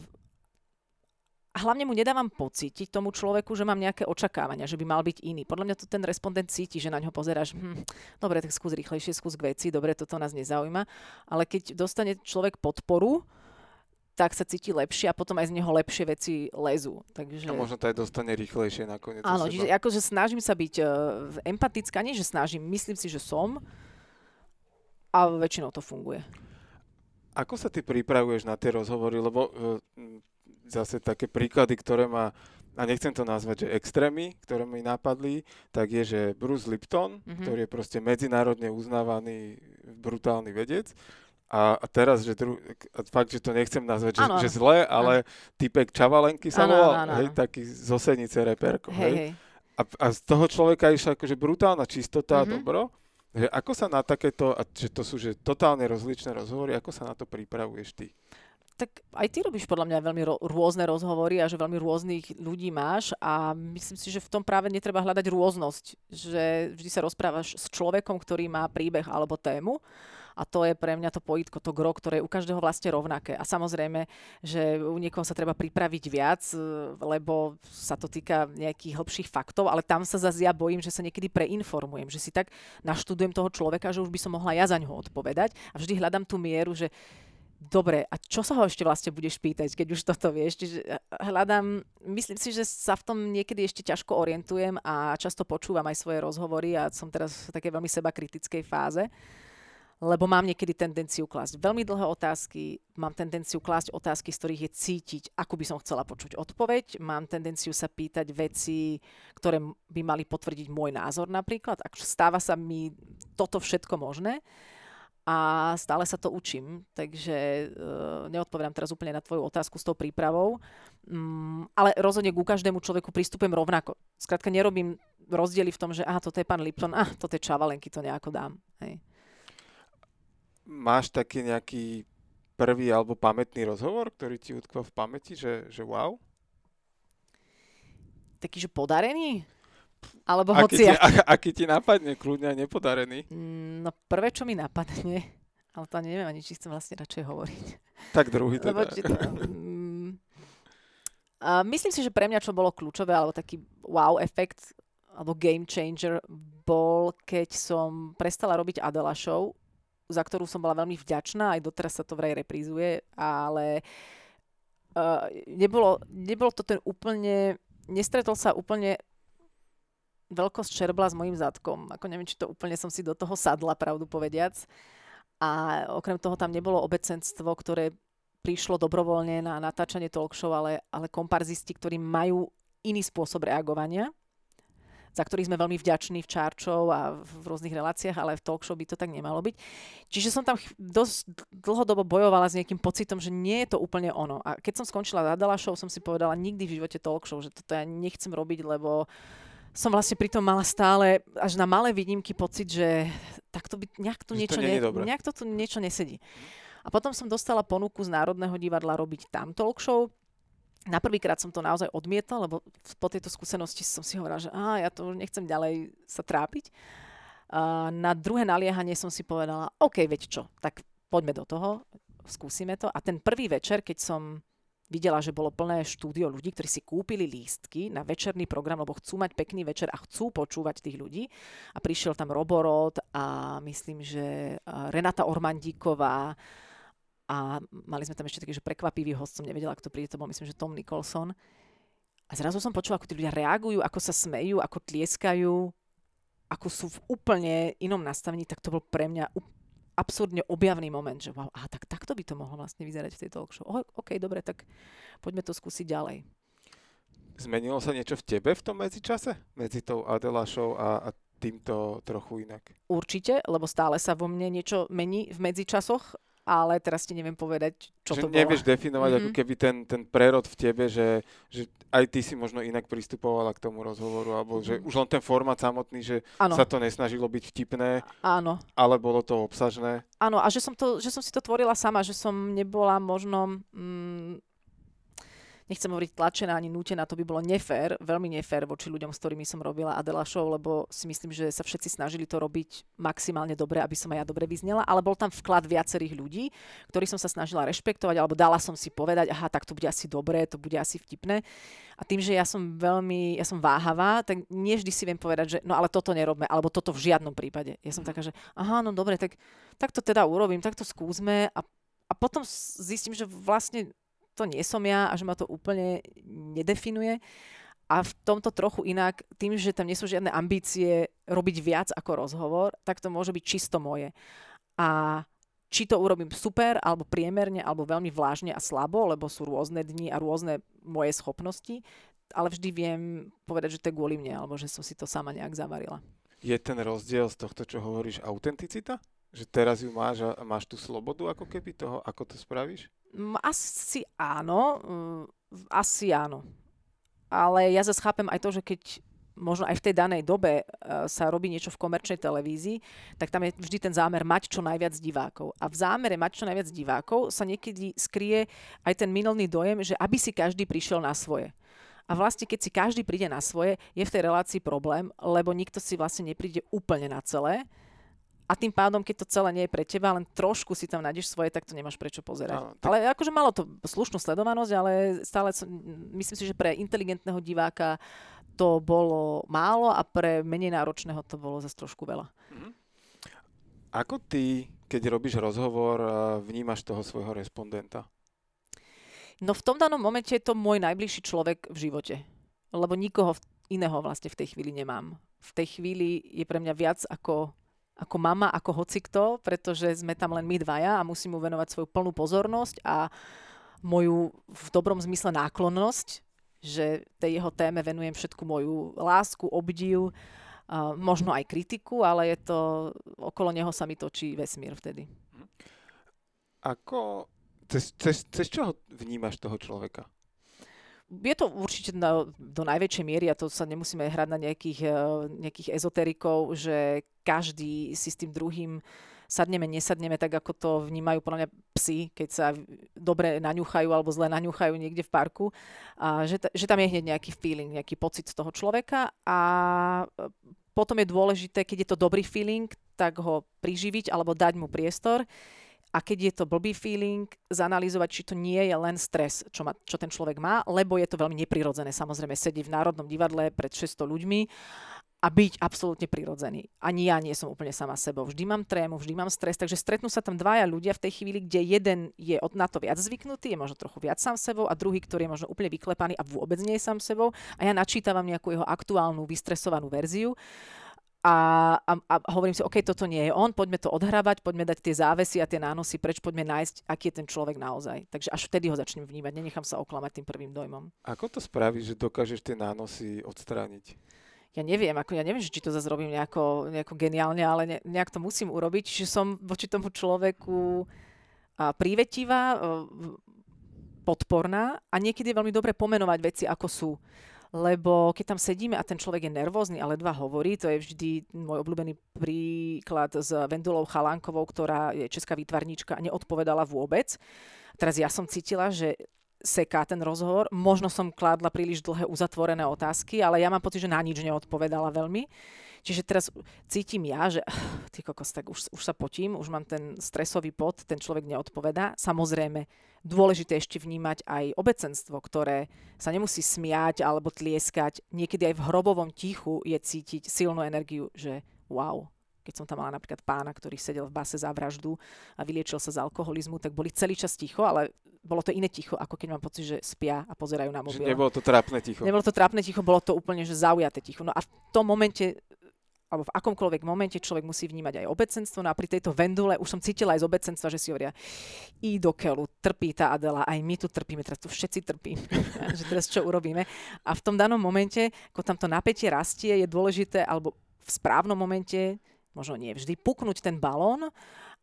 a hlavne mu nedávam pocítiť tomu človeku, že mám nejaké očakávania, že by mal byť iný. Podľa mňa to ten respondent cíti, že na ňo pozeráš, hm, dobre, tak skús rýchlejšie, skús k veci, dobre, toto nás nezaujíma. Ale keď dostane človek podporu, tak sa cíti lepšie a potom aj z neho lepšie veci lezú. Takže... A možno to aj dostane rýchlejšie nakoniec. Áno, čiže akože snažím sa byť uh, empatická, nie že snažím, myslím si, že som a väčšinou to funguje. Ako sa ty pripravuješ na tie rozhovory? Lebo uh, zase také príklady, ktoré ma, a nechcem to nazvať, že extrémy, ktoré mi napadli, tak je, že Bruce Lipton, Mhm. ktorý je proste medzinárodne uznávaný brutálny vedec, a, a teraz, že dru, a fakt, že to nechcem nazvať, že, že zle, ale typek Čavalenky sa volal, hej, taký z Osenice reperko, Hej, hej. hej. A, a z toho človeka išla akože brutálna čistota a Mhm. dobro. Že ako sa na takéto, a že to sú že totálne rozličné rozhovory, ako sa na to pripravuješ ty? Tak aj ty robíš podľa mňa veľmi ro- rôzne rozhovory a že veľmi rôznych ľudí máš a myslím si, že v tom práve netreba hľadať rôznosť, že vždy sa rozprávaš s človekom, ktorý má príbeh alebo tému a to je pre mňa to pojitko, to gro, ktoré je u každého vlastne rovnaké. A samozrejme, že u niekoho sa treba pripraviť viac, e, lebo sa to týka nejakých hĺbších faktov, ale tam sa zase ja bojím, že sa niekedy preinformujem, že si tak naštudujem toho človeka, že už by som mohla ja za ňoho odpovedať a vždy hľadám tú mieru, že dobre, a čo sa ho ešte vlastne budeš pýtať, keď už toto vieš? Čiže eh, hľadám, myslím si, že sa v tom niekedy ešte ťažko orientujem a často počúvam aj svoje rozhovory a som teraz v takej veľmi seba kritickej fáze, lebo mám niekedy tendenciu klásť veľmi dlhé otázky, mám tendenciu klásť otázky, z ktorých je cítiť, ako by som chcela počuť odpoveď, mám tendenciu sa pýtať veci, ktoré by mali potvrdiť môj názor napríklad. Ak stáva sa mi toto všetko možné, a stále sa to učím, takže uh, neodpovedám teraz úplne na tvoju otázku s tou prípravou, um, ale rozhodne ku každému človeku pristupujem rovnako. Skrátka nerobím rozdiely v tom, že aha, toto je pán Lipton, ah, toto je Čavalenky, to nejako dám. Hej. Máš taký nejaký prvý alebo pamätný rozhovor, ktorý ti utkvel v pamäti, že, že wow? taký, že podarený? Alebo Aký hoci... ti, a, aký ti napadne, kľudne aj nepodarený. Mm, No prvé, čo mi napadne, ale to ani neviem ani, či chcem vlastne radšej hovoriť. Tak druhý Lebo teda. či to, mm, a myslím si, že pre mňa, čo bolo kľúčové, alebo taký wow efekt, alebo game changer, bol, keď som prestala robiť Adela show, za ktorú som bola veľmi vďačná, aj doteraz sa to vraj reprízuje, ale uh, nebolo, nebolo to ten úplne, nestretol sa úplne veľkosť čerbla s mojim zadkom. Ako neviem, či to úplne som si do toho sadla, pravdu povediac. A okrem toho tam nebolo obecenstvo, ktoré prišlo dobrovoľne na natáčanie talk show, ale, ale komparzisti, ktorí majú iný spôsob reagovania, za ktorých sme veľmi vďační v čárčov a v rôznych reláciách, ale v talk show by to tak nemalo byť. Čiže som tam dosť dlhodobo bojovala s nejakým pocitom, že nie je to úplne ono. A keď som skončila Adela show, som si povedala nikdy v živote talk show, že toto ja nechcem robiť, lebo som vlastne pritom mala stále až na malé výnimky pocit, že takto by nejak Že to niečo, nie je ne, nejak to tu niečo nesedí. A potom som dostala ponuku z Národného divadla robiť tam talk show. Na prvýkrát som to naozaj odmietla, lebo po tejto skúsenosti som si hovorila, že á, ja to už nechcem ďalej sa trápiť. A na druhé naliehanie som si povedala, OK, veď čo, tak poďme do toho, skúsime to. A ten prvý večer, keď som videla, že bolo plné štúdio ľudí, ktorí si kúpili lístky na večerný program, lebo chcú mať pekný večer a chcú počúvať tých ľudí. A prišiel tam Roborod a myslím, že Renata Ormandíková a mali sme tam ešte taký, že prekvapivý host, som nevedela, kto príde, to bol myslím, že Tom Nicholson. A zrazu som počula, ako tí ľudia reagujú, ako sa smejú, ako tlieskajú, ako sú v úplne inom nastavení, tak to bol pre mňa absurdne objavný moment, že wow, aha, tak takto by to mohlo vlastne vyzerať v tej talk show. Oh, OK, dobre, tak poďme to skúsiť ďalej. Zmenilo sa niečo v tebe v tom medzičase? Medzi tou Adela show a, a týmto trochu inak? Určite, lebo stále sa vo mne niečo mení v medzičasoch, ale teraz ti neviem povedať, čo že to bolo. nevieš definovať Mhm. ako keby ten, ten prerod v tebe, že, že aj ty si možno inak pristupovala k tomu rozhovoru, alebo že Mhm. už len ten formát samotný, že Áno, sa to nesnažilo byť vtipné, áno. ale bolo to obsažné. Áno, a že som, to, že som si to tvorila sama, že som nebola možno, mm, nechcem hovoriť tlačená ani nútená, to by bolo nefér, veľmi nefér voči ľuďom, s ktorými som robila Adela Show, lebo si myslím, že sa všetci snažili to robiť maximálne dobre, aby som aj ja dobre vyznela, ale bol tam vklad viacerých ľudí, ktorých som sa snažila rešpektovať, alebo dala som si povedať, aha, tak to bude asi dobré, to bude asi vtipné. A tým, že ja som veľmi, ja som váhavá, tak nie vždy si viem povedať, že no ale toto nerobme, alebo toto v žiadnom prípade. Ja som taká, že aha, no dobre, tak, tak to teda urobím, tak to skúsme a, a potom zistím, že vlastne to nie som ja a že ma to úplne nedefinuje. A v tomto trochu inak, tým, že tam nie sú žiadne ambície robiť viac ako rozhovor, tak to môže byť čisto moje. A či to urobím super, alebo priemerne, alebo veľmi vlážne a slabo, lebo sú rôzne dni a rôzne moje schopnosti, ale vždy viem povedať, že to je kvôli mne, alebo že som si to sama nejak zavarila. Je ten rozdiel z tohto, čo hovoríš, autenticita? Že teraz ju máš a máš tú slobodu ako keby toho, ako to spravíš? Asi áno, asi áno. Ale ja zase chápem aj to, že keď možno aj v tej danej dobe eh, sa robí niečo v komerčnej televízii, tak tam je vždy ten zámer mať čo najviac divákov. A v zámere mať čo najviac divákov sa niekedy skrie aj ten minulný dojem, že aby si každý prišiel na svoje. A vlastne, keď si každý príde na svoje, je v tej relácii problém, lebo nikto si vlastne nepríde úplne na celé. A tým pádom, keď to celé nie je pre teba, len trošku si tam nájdeš svoje, tak to nemáš prečo pozerať. Áno, tak- Ale akože malo to slušnú sledovanosť, ale stále som, myslím si, že pre inteligentného diváka to bolo málo a pre menej náročného to bolo zase trošku veľa. Ako ty, keď robíš rozhovor, a vnímaš toho svojho respondenta? No v tom danom momente je to môj najbližší človek v živote. Lebo nikoho iného vlastne v tej chvíli nemám. V tej chvíli je pre mňa viac ako, ako mama, ako hocikto, pretože sme tam len my dvaja a musím mu venovať svoju plnú pozornosť a moju v dobrom zmysle náklonnosť, že tej jeho téme venujem všetku moju lásku, obdiv, a možno aj kritiku, ale je to, okolo neho sa mi točí vesmír vtedy. Ako, cez, cez, cez čo vnímaš toho človeka? Je to určite na, do najväčšej miery, a to sa nemusíme hrať na nejakých, eh, nejakých ezoterikov, že každý si s tým druhým sadneme, nesadneme, tak ako to vnímajú podľa mňa psi, keď sa dobre naňuchajú alebo zle naňuchajú niekde v parku. A že, ta, že tam je hneď nejaký feeling, nejaký pocit toho človeka a potom je dôležité, keď je to dobrý feeling, tak ho priživiť alebo dať mu priestor a keď je to blbý feeling, zanalýzovať, či to nie je len stres, čo, ma, čo ten človek má, lebo je to veľmi neprirodzené. Samozrejme, sedieť v Národnom divadle pred 600 ľuďmi a byť absolútne prirodzený. Ani ja nie som úplne sama sebou. Vždy mám trému, vždy mám stres, takže stretnú sa tam dvaja ľudia v tej chvíli, kde jeden je od na to viac zvyknutý, je možno trochu viac sám sebou a druhý, ktorý je možno úplne vyklepaný a vôbec nie je sám sebou a ja načítavam nejakú jeho aktuálnu, vystresovanú verziu a, a, a hovorím si, OK, toto nie je on, poďme to odhrávať, poďme dať tie závesy a tie nánosy preč, poďme nájsť, aký je ten človek naozaj. Takže až vtedy ho začnem vnímať, nenechám sa oklamať tým prvým dojmom. Ako to spravíš, že dokážeš tie nánosy odstrániť? ja neviem, ako ja neviem, či to zase robím nejako, nejako geniálne, ale ne, nejak to musím urobiť, že som voči tomu človeku a, prívetivá, podporná a niekedy je veľmi dobre pomenovať veci, ako sú lebo keď tam sedíme a ten človek je nervózny a ledva hovorí, to je vždy môj obľúbený príklad s Vendulou Chalánkovou, ktorá je česká výtvarníčka a neodpovedala vôbec. Teraz ja som cítila, že seká ten rozhovor. Možno som kládla príliš dlhé uzatvorené otázky, ale ja mám pocit, že na nič neodpovedala veľmi. Čiže teraz cítim ja, že ty kokos, tak už, už sa potím, už mám ten stresový pot, ten človek neodpovedá. Samozrejme, dôležité ešte vnímať aj obecenstvo, ktoré sa nemusí smiať alebo tlieskať. Niekedy aj v hrobovom tichu je cítiť silnú energiu, že wow, keď som tam mala napríklad pána, ktorý sedel v base za vraždu a vyliečil sa z alkoholizmu, tak boli celý čas ticho, ale bolo to iné ticho, ako keď mám pocit, že spia a pozerajú na mobil. Nebolo to trápne ticho. Nebolo to trápne ticho, bolo to úplne že zaujaté ticho. No a v tom momente alebo v akomkoľvek momente človek musí vnímať aj obecenstvo. No a pri tejto vendule už som cítila aj z obecenstva, že si hovoria, i do keľu, trpí tá Adela, aj my tu trpíme, teraz tu všetci trpíme, že teraz čo urobíme. A v tom danom momente, ako tam to napätie rastie, je dôležité, alebo v správnom momente, možno nie vždy, puknúť ten balón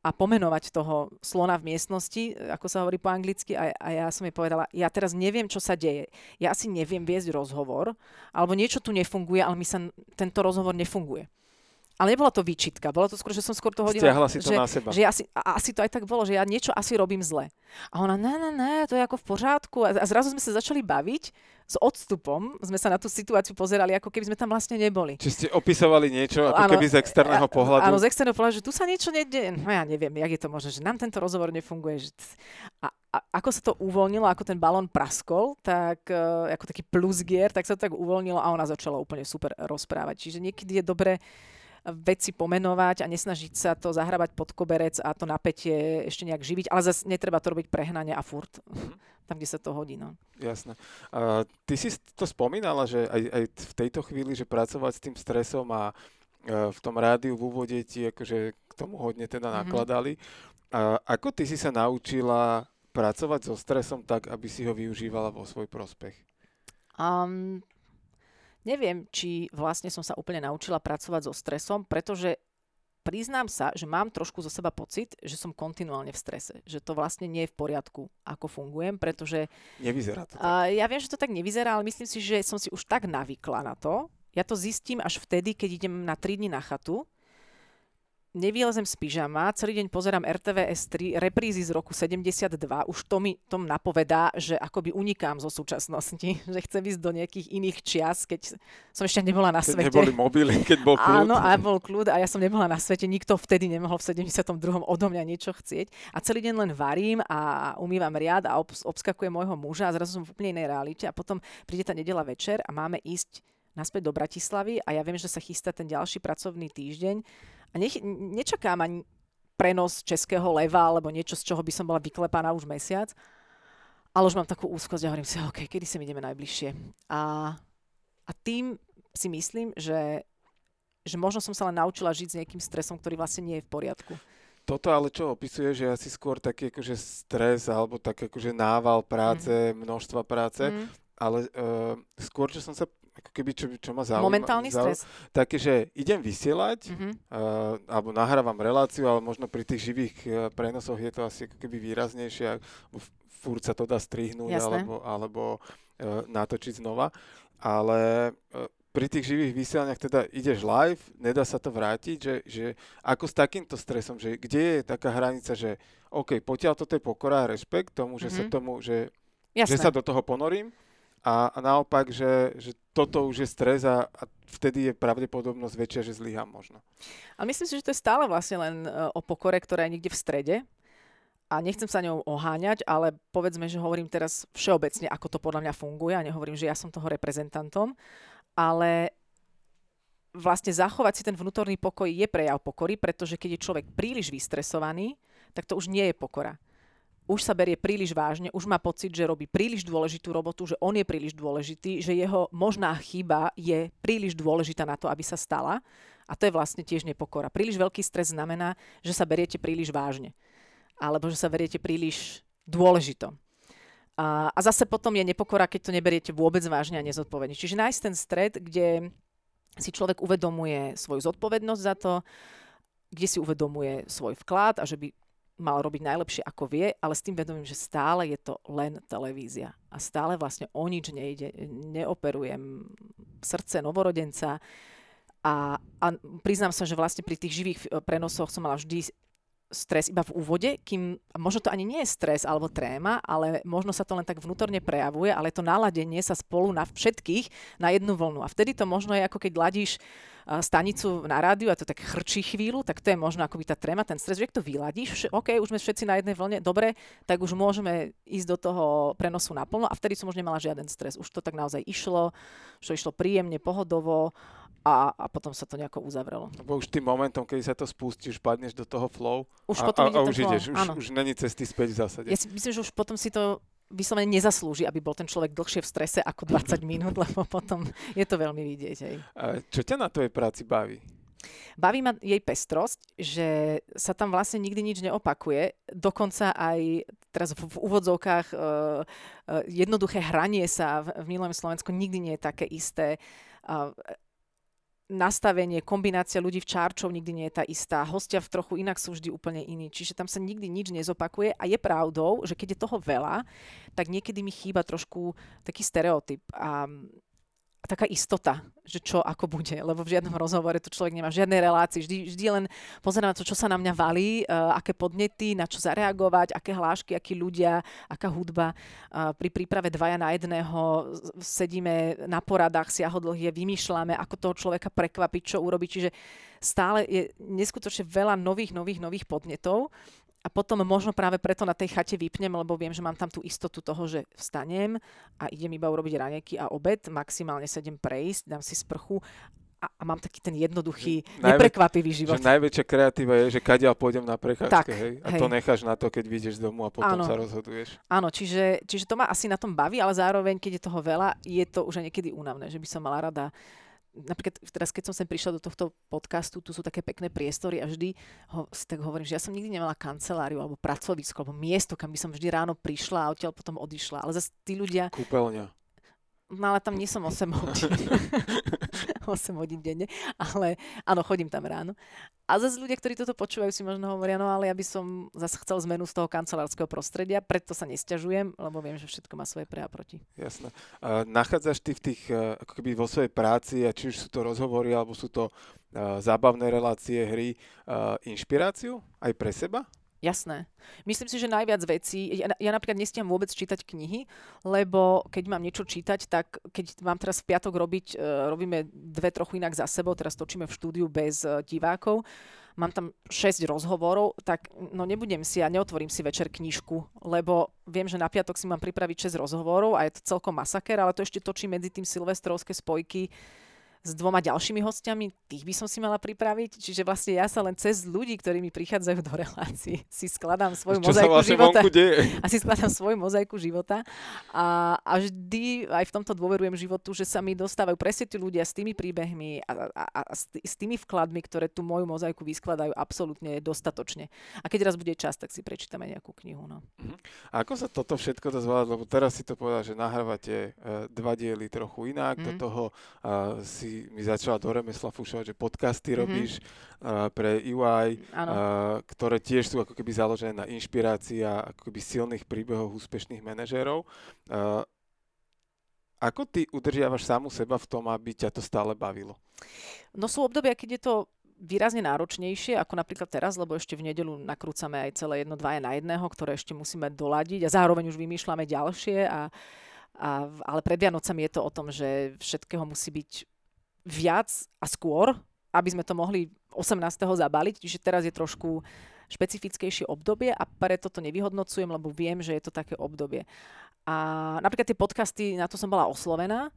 a pomenovať toho slona v miestnosti, ako sa hovorí po anglicky, a, a ja som jej povedala, ja teraz neviem, čo sa deje. Ja asi neviem viesť rozhovor, alebo niečo tu nefunguje, ale mi sa tento rozhovor nefunguje. Ale nebola to výčitka, bolo to skôr, že som skôr to hodila. Stiahla si to že, na seba. Že asi, asi to aj tak bolo, že ja niečo asi robím zle. A ona, ne, ne, ne, to je ako v poriadku. A, a zrazu sme sa začali baviť s odstupom, sme sa na tú situáciu pozerali, ako keby sme tam vlastne neboli. Či ste opisovali niečo, ako ano, keby z externého pohľadu? Áno, z externého pohľadu, že tu sa niečo nedie. No ja neviem, jak je to možné, že nám tento rozhovor nefunguje. Že... A, a ako sa to uvoľnilo, ako ten balón praskol, tak uh, ako taký plusgier, tak sa to tak uvoľnilo a ona začala úplne super rozprávať. Čiže niekedy je dobré veci pomenovať a nesnažiť sa to zahrávať pod koberec a to napätie ešte nejak živiť, ale zase netreba to robiť prehnane a furt. Mm-hmm. Tam, kde sa to hodí. No. Jasné. Uh, ty si to spomínala, že aj, aj v tejto chvíli, že pracovať s tým stresom a uh, v tom rádiu v úvode ti akože k tomu hodne teda mm-hmm. nakladali. Uh, ako ty si sa naučila pracovať so stresom tak, aby si ho využívala vo svoj prospech? Um, neviem, či vlastne som sa úplne naučila pracovať so stresom, pretože priznám sa, že mám trošku zo seba pocit, že som kontinuálne v strese. Že to vlastne nie je v poriadku, ako fungujem, pretože... Nevyzerá to tak. Uh, ja viem, že to tak nevyzerá, ale myslím si, že som si už tak navykla na to. Ja to zistím až vtedy, keď idem na 3 dní na chatu nevylezem z pyžama, celý deň pozerám RTVS 3, reprízy z roku 72, už to mi tom napovedá, že akoby unikám zo súčasnosti, že chcem ísť do nejakých iných čias, keď som ešte nebola na keď svete. neboli mobily, keď bol kľud. Áno, a bol kľud a ja som nebola na svete, nikto vtedy nemohol v 72. odo mňa niečo chcieť. A celý deň len varím a umývam riad a obs- obskakujem môjho muža a zrazu som v úplne inej realite a potom príde tá nedela večer a máme ísť naspäť do Bratislavy a ja viem, že sa chystá ten ďalší pracovný týždeň a nech, nečakám ani prenos českého leva alebo niečo, z čoho by som bola vyklepaná už mesiac. Ale už mám takú úzkosť a hovorím si, OK, kedy sa ideme najbližšie. A, a tým si myslím, že, že možno som sa len naučila žiť s nejakým stresom, ktorý vlastne nie je v poriadku. Toto ale čo opisuje, že asi skôr taký akože stres alebo tak akože nával práce, mm. množstva práce, mm. ale uh, skôr, čo som sa ako keby čo, čo ma zaujíma. Momentálny zaujíma, stres. Také, že idem vysielať, mm-hmm. uh, alebo nahrávam reláciu, ale možno pri tých živých uh, prenosoch je to asi ako keby výraznejšie, furt sa to dá strihnúť, Jasné. alebo, alebo uh, natočiť znova. Ale uh, pri tých živých vysielaniach teda ideš live, nedá sa to vrátiť, že, že ako s takýmto stresom, že kde je taká hranica, že OK, potiaľ toto je pokora a rešpekt tomu, že mm-hmm. sa tomu, že, že sa do toho ponorím a, a naopak, že, že toto už je stres a, a vtedy je pravdepodobnosť väčšia, že zlyham možno. A myslím si, že to je stále vlastne len uh, o pokore, ktorá je niekde v strede a nechcem sa ňou oháňať, ale povedzme, že hovorím teraz všeobecne, ako to podľa mňa funguje a nehovorím, že ja som toho reprezentantom, ale vlastne zachovať si ten vnútorný pokoj je prejav pokory, pretože keď je človek príliš vystresovaný, tak to už nie je pokora. Už sa berie príliš vážne, už má pocit, že robí príliš dôležitú robotu, že on je príliš dôležitý, že jeho možná chyba je príliš dôležitá na to, aby sa stala. A to je vlastne tiež nepokora. Príliš veľký stres znamená, že sa beriete príliš vážne. Alebo že sa beriete príliš dôležito. A, a zase potom je nepokora, keď to neberiete vôbec vážne a nezodpovedne. Čiže nájsť ten stred, kde si človek uvedomuje svoju zodpovednosť za to, kde si uvedomuje svoj vklad a že by mal robiť najlepšie ako vie, ale s tým vedomím, že stále je to len televízia. A stále vlastne o nič nejde. Neoperujem srdce novorodenca. A, a priznám sa, že vlastne pri tých živých prenosoch som mala vždy stres iba v úvode, kým možno to ani nie je stres alebo tréma, ale možno sa to len tak vnútorne prejavuje, ale to naladenie sa spolu na všetkých na jednu vlnu. A vtedy to možno je ako keď ladíš stanicu na rádiu a to tak chrčí chvíľu, tak to je možno akoby tá tréma, ten stres, že ak to vyladíš, OK, už sme všetci na jednej vlne, dobre, tak už môžeme ísť do toho prenosu naplno a vtedy som už nemala žiaden stres. Už to tak naozaj išlo, že išlo príjemne, pohodovo a, a potom sa to nejako uzavrelo. Lebo už tým momentom, keď sa to spustí, už padneš do toho flow už a, potom a, a už flow. ideš, už, už není cesty späť v zásade. Ja si myslím, že už potom si to vyslovene nezaslúži, aby bol ten človek dlhšie v strese ako 20 minút, lebo potom je to veľmi vidieť. Hej. A čo ťa na tvojej práci baví? Baví ma jej pestrosť, že sa tam vlastne nikdy nič neopakuje. Dokonca aj teraz v, v úvodzovkách uh, uh, jednoduché hranie sa v, v Milom Slovensku nikdy nie je také isté. Uh, nastavenie, kombinácia ľudí v čárčov nikdy nie je tá istá. Hostia v trochu inak sú vždy úplne iní. Čiže tam sa nikdy nič nezopakuje a je pravdou, že keď je toho veľa, tak niekedy mi chýba trošku taký stereotyp. A taká istota, že čo ako bude, lebo v žiadnom rozhovore to človek nemá v žiadnej relácii, vždy, vždy len pozerá na to, čo sa na mňa valí, uh, aké podnety, na čo zareagovať, aké hlášky, akí ľudia, aká hudba. Uh, pri príprave dvaja na jedného sedíme na poradách siahodlhie, vymýšľame, ako toho človeka prekvapiť, čo urobiť, čiže stále je neskutočne veľa nových, nových, nových podnetov a potom možno práve preto na tej chate vypnem, lebo viem, že mám tam tú istotu toho, že vstanem a idem iba urobiť raneky a obed, maximálne sa idem prejsť, dám si sprchu a, a mám taký ten jednoduchý, Najvä, neprekvapivý život. Že najväčšia kreatíva je, že kadiaľ pôjdem na prechádzke, tak, hej? A hej. to necháš na to, keď vyjdeš z domu a potom Áno. sa rozhoduješ. Áno, čiže, čiže to ma asi na tom baví, ale zároveň, keď je toho veľa, je to už aj niekedy únavné, že by som mala rada napríklad teraz, keď som sem prišla do tohto podcastu, tu sú také pekné priestory a vždy ho, si tak hovorím, že ja som nikdy nemala kanceláriu alebo pracovisko alebo miesto, kam by som vždy ráno prišla a odtiaľ potom odišla. Ale zase tí ľudia... Kúpeľňa. No ale tam nie som 8 hodín. 8 hodín denne, ale áno, chodím tam ráno. A zase ľudia, ktorí toto počúvajú, si možno hovoria, no ale ja by som zase chcel zmenu z toho kancelárskeho prostredia, preto sa nesťažujem, lebo viem, že všetko má svoje pre a proti. Jasné. Uh, nachádzaš ty v tých, uh, ako keby vo svojej práci, a či už sú to rozhovory, alebo sú to uh, zábavné relácie, hry, uh, inšpiráciu aj pre seba? Jasné. Myslím si, že najviac vecí, ja, ja napríklad nestiam vôbec čítať knihy, lebo keď mám niečo čítať, tak keď mám teraz v piatok robiť, uh, robíme dve trochu inak za sebou, teraz točíme v štúdiu bez uh, divákov, mám tam 6 rozhovorov, tak no nebudem si a neotvorím si večer knižku, lebo viem, že na piatok si mám pripraviť 6 rozhovorov a je to celkom masaker, ale to ešte točí medzi tým silvestrovské spojky s dvoma ďalšími hostiami, tých by som si mala pripraviť. Čiže vlastne ja sa len cez ľudí, ktorí mi prichádzajú do relácií, si skladám svoju Čo mozaiku vlastne života. A si skladám svoju mozaiku života. A, a vždy aj v tomto dôverujem životu, že sa mi dostávajú presne tí ľudia s tými príbehmi a, a, a s, s tými vkladmi, ktoré tú moju mozaiku vyskladajú absolútne dostatočne. A keď raz bude čas, tak si prečítame nejakú knihu. No. Uh-huh. A ako sa toto všetko dá zvládať? Lebo teraz si to povedal, že nahrávate uh, dva diely trochu inak, uh-huh. do mhm. toho uh, si mi začala do remesla fúšovať, že podcasty mm-hmm. robíš uh, pre UI, uh, ktoré tiež sú ako keby založené na inšpirácii a ako keby silných príbehoch úspešných manažérov. Uh, Ako ty udržiavaš samu seba v tom, aby ťa to stále bavilo? No sú obdobia, keď je to výrazne náročnejšie, ako napríklad teraz, lebo ešte v nedelu nakrúcame aj celé jedno, dvaja na jedného, ktoré ešte musíme doladiť a zároveň už vymýšľame ďalšie. A, a, ale pred Vianocami je to o tom, že všetkého musí byť viac a skôr, aby sme to mohli 18. zabaliť. Čiže teraz je trošku špecifickejšie obdobie a preto to nevyhodnocujem, lebo viem, že je to také obdobie. A napríklad tie podcasty, na to som bola oslovená,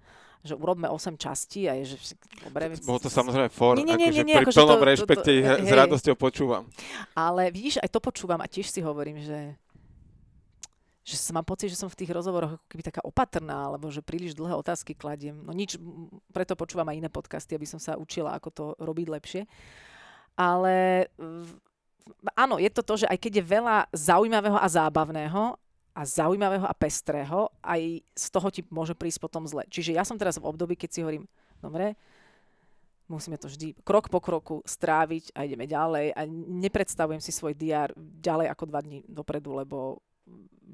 že urobme 8 častí a je, že dobre. Bolo to samozrejme for, nie, nie, nie, akože nie, pri akože plnom to- to- rešpekte to- ich s hej. radosťou počúvam. Ale vidíš, aj to počúvam a tiež si hovorím, že že som mám pocit, že som v tých rozhovoroch ako keby taká opatrná, alebo že príliš dlhé otázky kladiem. No nič, preto počúvam aj iné podcasty, aby som sa učila, ako to robiť lepšie. Ale áno, je to to, že aj keď je veľa zaujímavého a zábavného, a zaujímavého a pestrého, aj z toho ti môže prísť potom zle. Čiže ja som teraz v období, keď si hovorím, dobre, musíme to vždy krok po kroku stráviť a ideme ďalej a nepredstavujem si svoj diár ďalej ako dva dní dopredu, lebo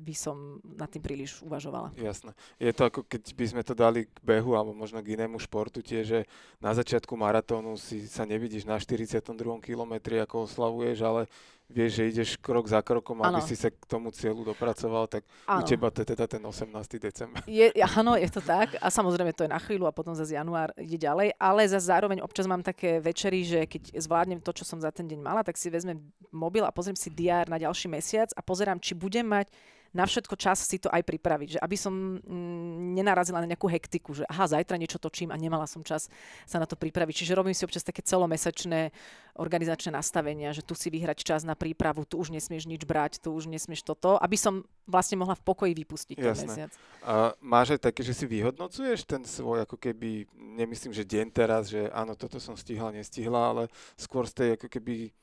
by som nad tým príliš uvažovala. Jasné. Je to ako keď by sme to dali k behu alebo možno k inému športu tie, že na začiatku maratónu si sa nevidíš na 42. kilometri, ako oslavuješ, ale vieš, že ideš krok za krokom, aby Áno. si sa k tomu cieľu dopracoval, tak u Áno. teba to je teda ten 18. december. Je, áno, je to tak. A samozrejme to je na chvíľu a potom zase január ide ďalej. Ale za zároveň občas mám také večery, že keď zvládnem to, čo som za ten deň mala, tak si vezmem mobil a pozriem si diár na ďalší mesiac a pozerám, či budem mať na všetko čas si to aj pripraviť. Že aby som mm, nenarazila na nejakú hektiku, že aha, zajtra niečo točím a nemala som čas sa na to pripraviť. Čiže robím si občas také celomesačné organizačné nastavenia, že tu si vyhrať čas na prípravu, tu už nesmieš nič brať, tu už nesmieš toto, aby som vlastne mohla v pokoji vypustiť ten Jasné. mesiac. A máš aj také, že si vyhodnocuješ ten svoj, ako keby, nemyslím, že deň teraz, že áno, toto som stihla, nestihla, ale skôr z tej ako keby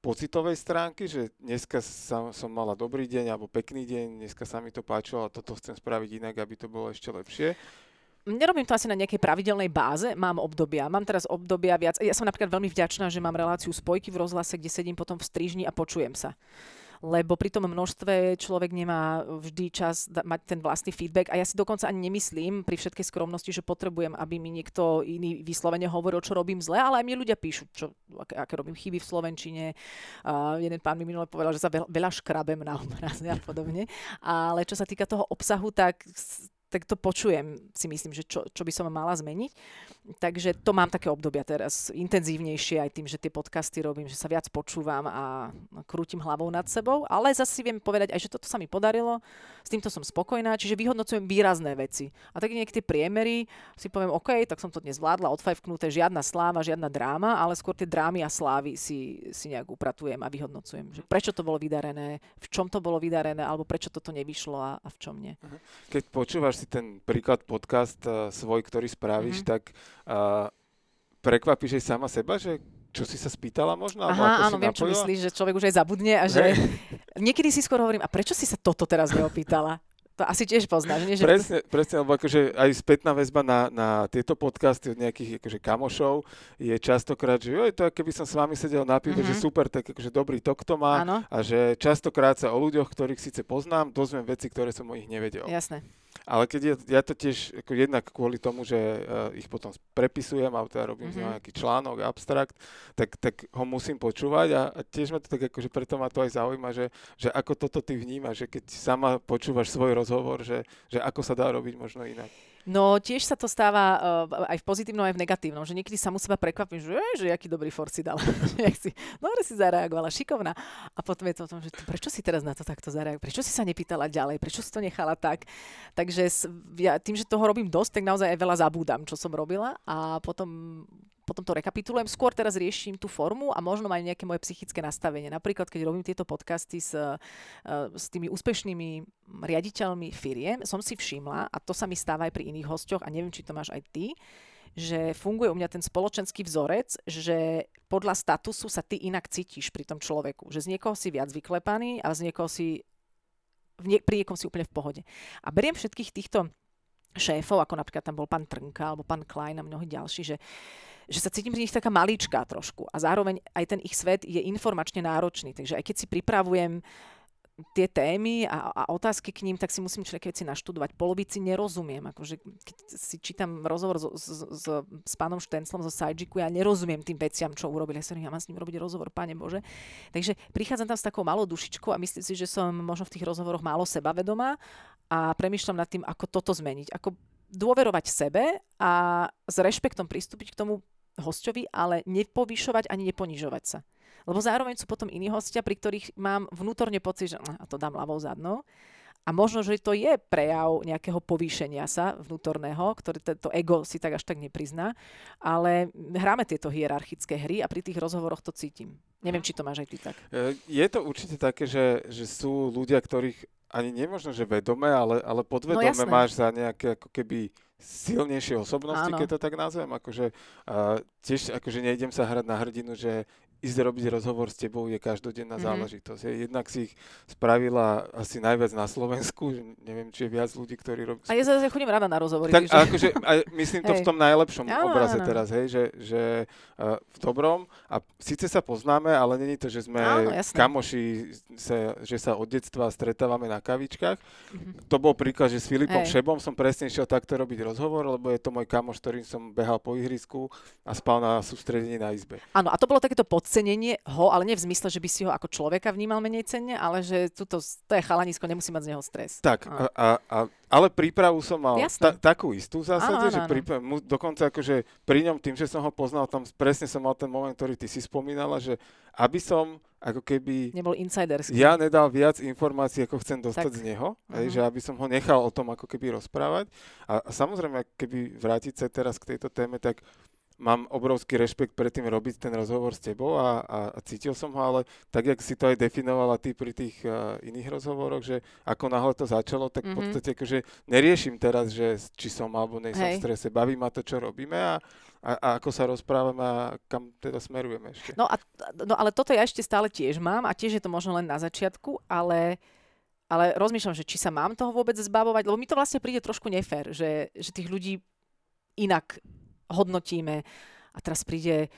pocitovej stránky, že dneska sa, som mala dobrý deň alebo pekný deň, dneska sa mi to páčilo a toto chcem spraviť inak, aby to bolo ešte lepšie. Nerobím to asi na nejakej pravidelnej báze, mám obdobia. Mám teraz obdobia viac. Ja som napríklad veľmi vďačná, že mám reláciu spojky v rozhlase, kde sedím potom v strižni a počujem sa. Lebo pri tom množstve človek nemá vždy čas da- mať ten vlastný feedback a ja si dokonca ani nemyslím pri všetkej skromnosti, že potrebujem, aby mi niekto iný vyslovene hovoril, čo robím zle, ale aj mi ľudia píšu, čo, aké, aké robím chyby v Slovenčine. Uh, jeden pán mi minule povedal, že sa veľa, veľa škrabem na obraze a podobne. Ale čo sa týka toho obsahu, tak tak to počujem, si myslím, že čo, čo by som mala zmeniť. Takže to mám také obdobia teraz intenzívnejšie aj tým, že tie podcasty robím, že sa viac počúvam a krútim hlavou nad sebou, ale zase si viem povedať aj, že toto sa mi podarilo, s týmto som spokojná, čiže vyhodnocujem výrazné veci. A tak niekedy tie priemery si poviem, OK, tak som to dnes zvládla, odfajfknuté, žiadna sláva, žiadna dráma, ale skôr tie drámy a slávy si, si nejak upratujem a vyhodnocujem, že prečo to bolo vydarené, v čom to bolo vydarené, alebo prečo toto nevyšlo a, a v čom nie. Keď počúvaš si ten príklad podcast uh, svoj, ktorý spravíš, Mhm. tak uh, prekvapíš aj sama seba, že čo si sa spýtala možno? Aha, áno, viem, čo myslíš, že človek už aj zabudne a že niekedy si skôr hovorím, a prečo si sa toto teraz neopýtala? To asi tiež poznáš, nie? Že Presne, presne, lebo akože aj spätná väzba na, na tieto podcasty od nejakých akože kamošov je častokrát, že joj, to keby som s vami sedel na pive, že Mhm. super, tak akože dobrý tok to má Áno, a že častokrát sa o ľuďoch, ktorých síce poznám, dozviem veci, ktoré som o nich nevedel. jasné. Ale keď ja, ja to tiež ako jednak kvôli tomu, že uh, ich potom prepisujem alebo teda robím mm-hmm. Mhm. nejaký článok, abstrakt, tak, tak ho musím počúvať a, a tiež ma to tak akože preto ma to aj zaujíma, že, že ako toto ty vnímaš, že keď sama počúvaš svoj rozhovor, že, že ako sa dá robiť možno inak. No tiež sa to stáva uh, aj v pozitívnom, aj v negatívnom, že niekedy sa mu seba prekvapím, že, "Ej, že aký dobrý for si dala. Si, dobre si zareagovala, šikovná. A potom je to o tom, že prečo si teraz na to takto zareagovala, prečo si sa nepýtala ďalej, prečo si to nechala tak. Takže ja, tým, že toho robím dosť, tak naozaj aj veľa zabúdam, čo som robila a potom potom to rekapitulujem. Skôr teraz riešim tú formu a možno aj nejaké moje psychické nastavenie. Napríklad, keď robím tieto podcasty s, eh, s tými úspešnými riaditeľmi firiem, som si všimla, a to sa mi stáva aj pri iných hosťoch, a neviem, či to máš aj ty, že funguje u mňa ten spoločenský vzorec, že podľa statusu sa ty inak cítiš pri tom človeku. Že z niekoho si viac vyklepaný a z niekoho si v nie, pri niekom si úplne v pohode. A beriem všetkých týchto šéfov, ako napríklad tam bol pán Trnka alebo pán Klein a mnohí ďalší, že že sa cítim z nich taká maličká trošku a zároveň aj ten ich svet je informačne náročný. Takže aj keď si pripravujem tie témy a, a otázky k ním, tak si musím človek veci naštudovať. Polovici nerozumiem. Akože, keď si čítam rozhovor s, s, s, s pánom Štenclom zo Sajžiku, ja nerozumiem tým veciam, čo urobili. Ja sa ja mám s ním robiť rozhovor, páne Bože. Takže prichádzam tam s takou malou dušičkou a myslím si, že som možno v tých rozhovoroch málo sebavedomá a premyšľam nad tým, ako toto zmeniť. Ako dôverovať sebe a s rešpektom pristúpiť k tomu hostovi, ale nepovyšovať ani neponižovať sa. Lebo zároveň sú potom iní hostia, pri ktorých mám vnútorne pocit, že a to dám ľavou zadnou. A možno, že to je prejav nejakého povýšenia sa vnútorného, ktoré to ego si tak až tak neprizná, ale hráme tieto hierarchické hry a pri tých rozhovoroch to cítim. Neviem, či to máš aj ty tak. E, je to určite také, že, že sú ľudia, ktorých ani nemožno, že vedome, ale, ale podvedome no, máš za nejaké ako keby silnejšie osobnosti, Áno. keď to tak nazvem. Akože, uh, tiež akože nejdem sa hrať na hrdinu, že ísť robiť rozhovor s tebou je každodenná mm-hmm. záležitosť. Je, jednak si ich spravila asi najviac na Slovensku, neviem, či je viac ľudí, ktorí robia... A ja zase chodím rada na rozhovory. Tak, takže... akože, a myslím to v tom najlepšom ja, obraze no, teraz, hej, že, že uh, v dobrom a síce sa poznáme, ale není to, že sme Áno, kamoši, sa, že sa od detstva stretávame na kavičkách. Mm-hmm. To bol príklad, že s Filipom hej. Šebom som presne išiel takto robiť rozhovor, lebo je to môj kamoš, ktorým som behal po ihrisku a spal na sústredení na izbe. Áno, a to bolo takéto pod podcenenie ho, ale nie v zmysle, že by si ho ako človeka vnímal menej cenne, ale že tuto, to je chalanisko, nemusí mať z neho stres. Tak, a, a, a, ale prípravu som mal ta, takú istú v zásade, áno, áno, že príprav, mu, dokonca akože pri ňom tým, že som ho poznal, tam presne som mal ten moment, ktorý ty si spomínala, že aby som ako keby... Nebol insiderský. Ja nedal viac informácií, ako chcem dostať tak. z neho, uh-huh. aj, že aby som ho nechal o tom ako keby rozprávať. A, a samozrejme, keby vrátiť sa teraz k tejto téme, tak mám obrovský rešpekt pred tým robiť ten rozhovor s tebou a, a, a cítil som ho, ale tak, jak si to aj definovala ty pri tých uh, iných rozhovoroch, že ako náhle to začalo, tak mm-hmm. v mhm. podstate akože neriešim teraz, že či som alebo nej som v strese, baví ma to, čo robíme a, a, a ako sa rozprávame a kam teda smerujeme ešte. No, a, no ale toto ja ešte stále tiež mám a tiež je to možno len na začiatku, ale ale rozmýšľam, že či sa mám toho vôbec zbavovať, lebo mi to vlastne príde trošku nefér, že, že tých ľudí inak hodnotíme a teraz príde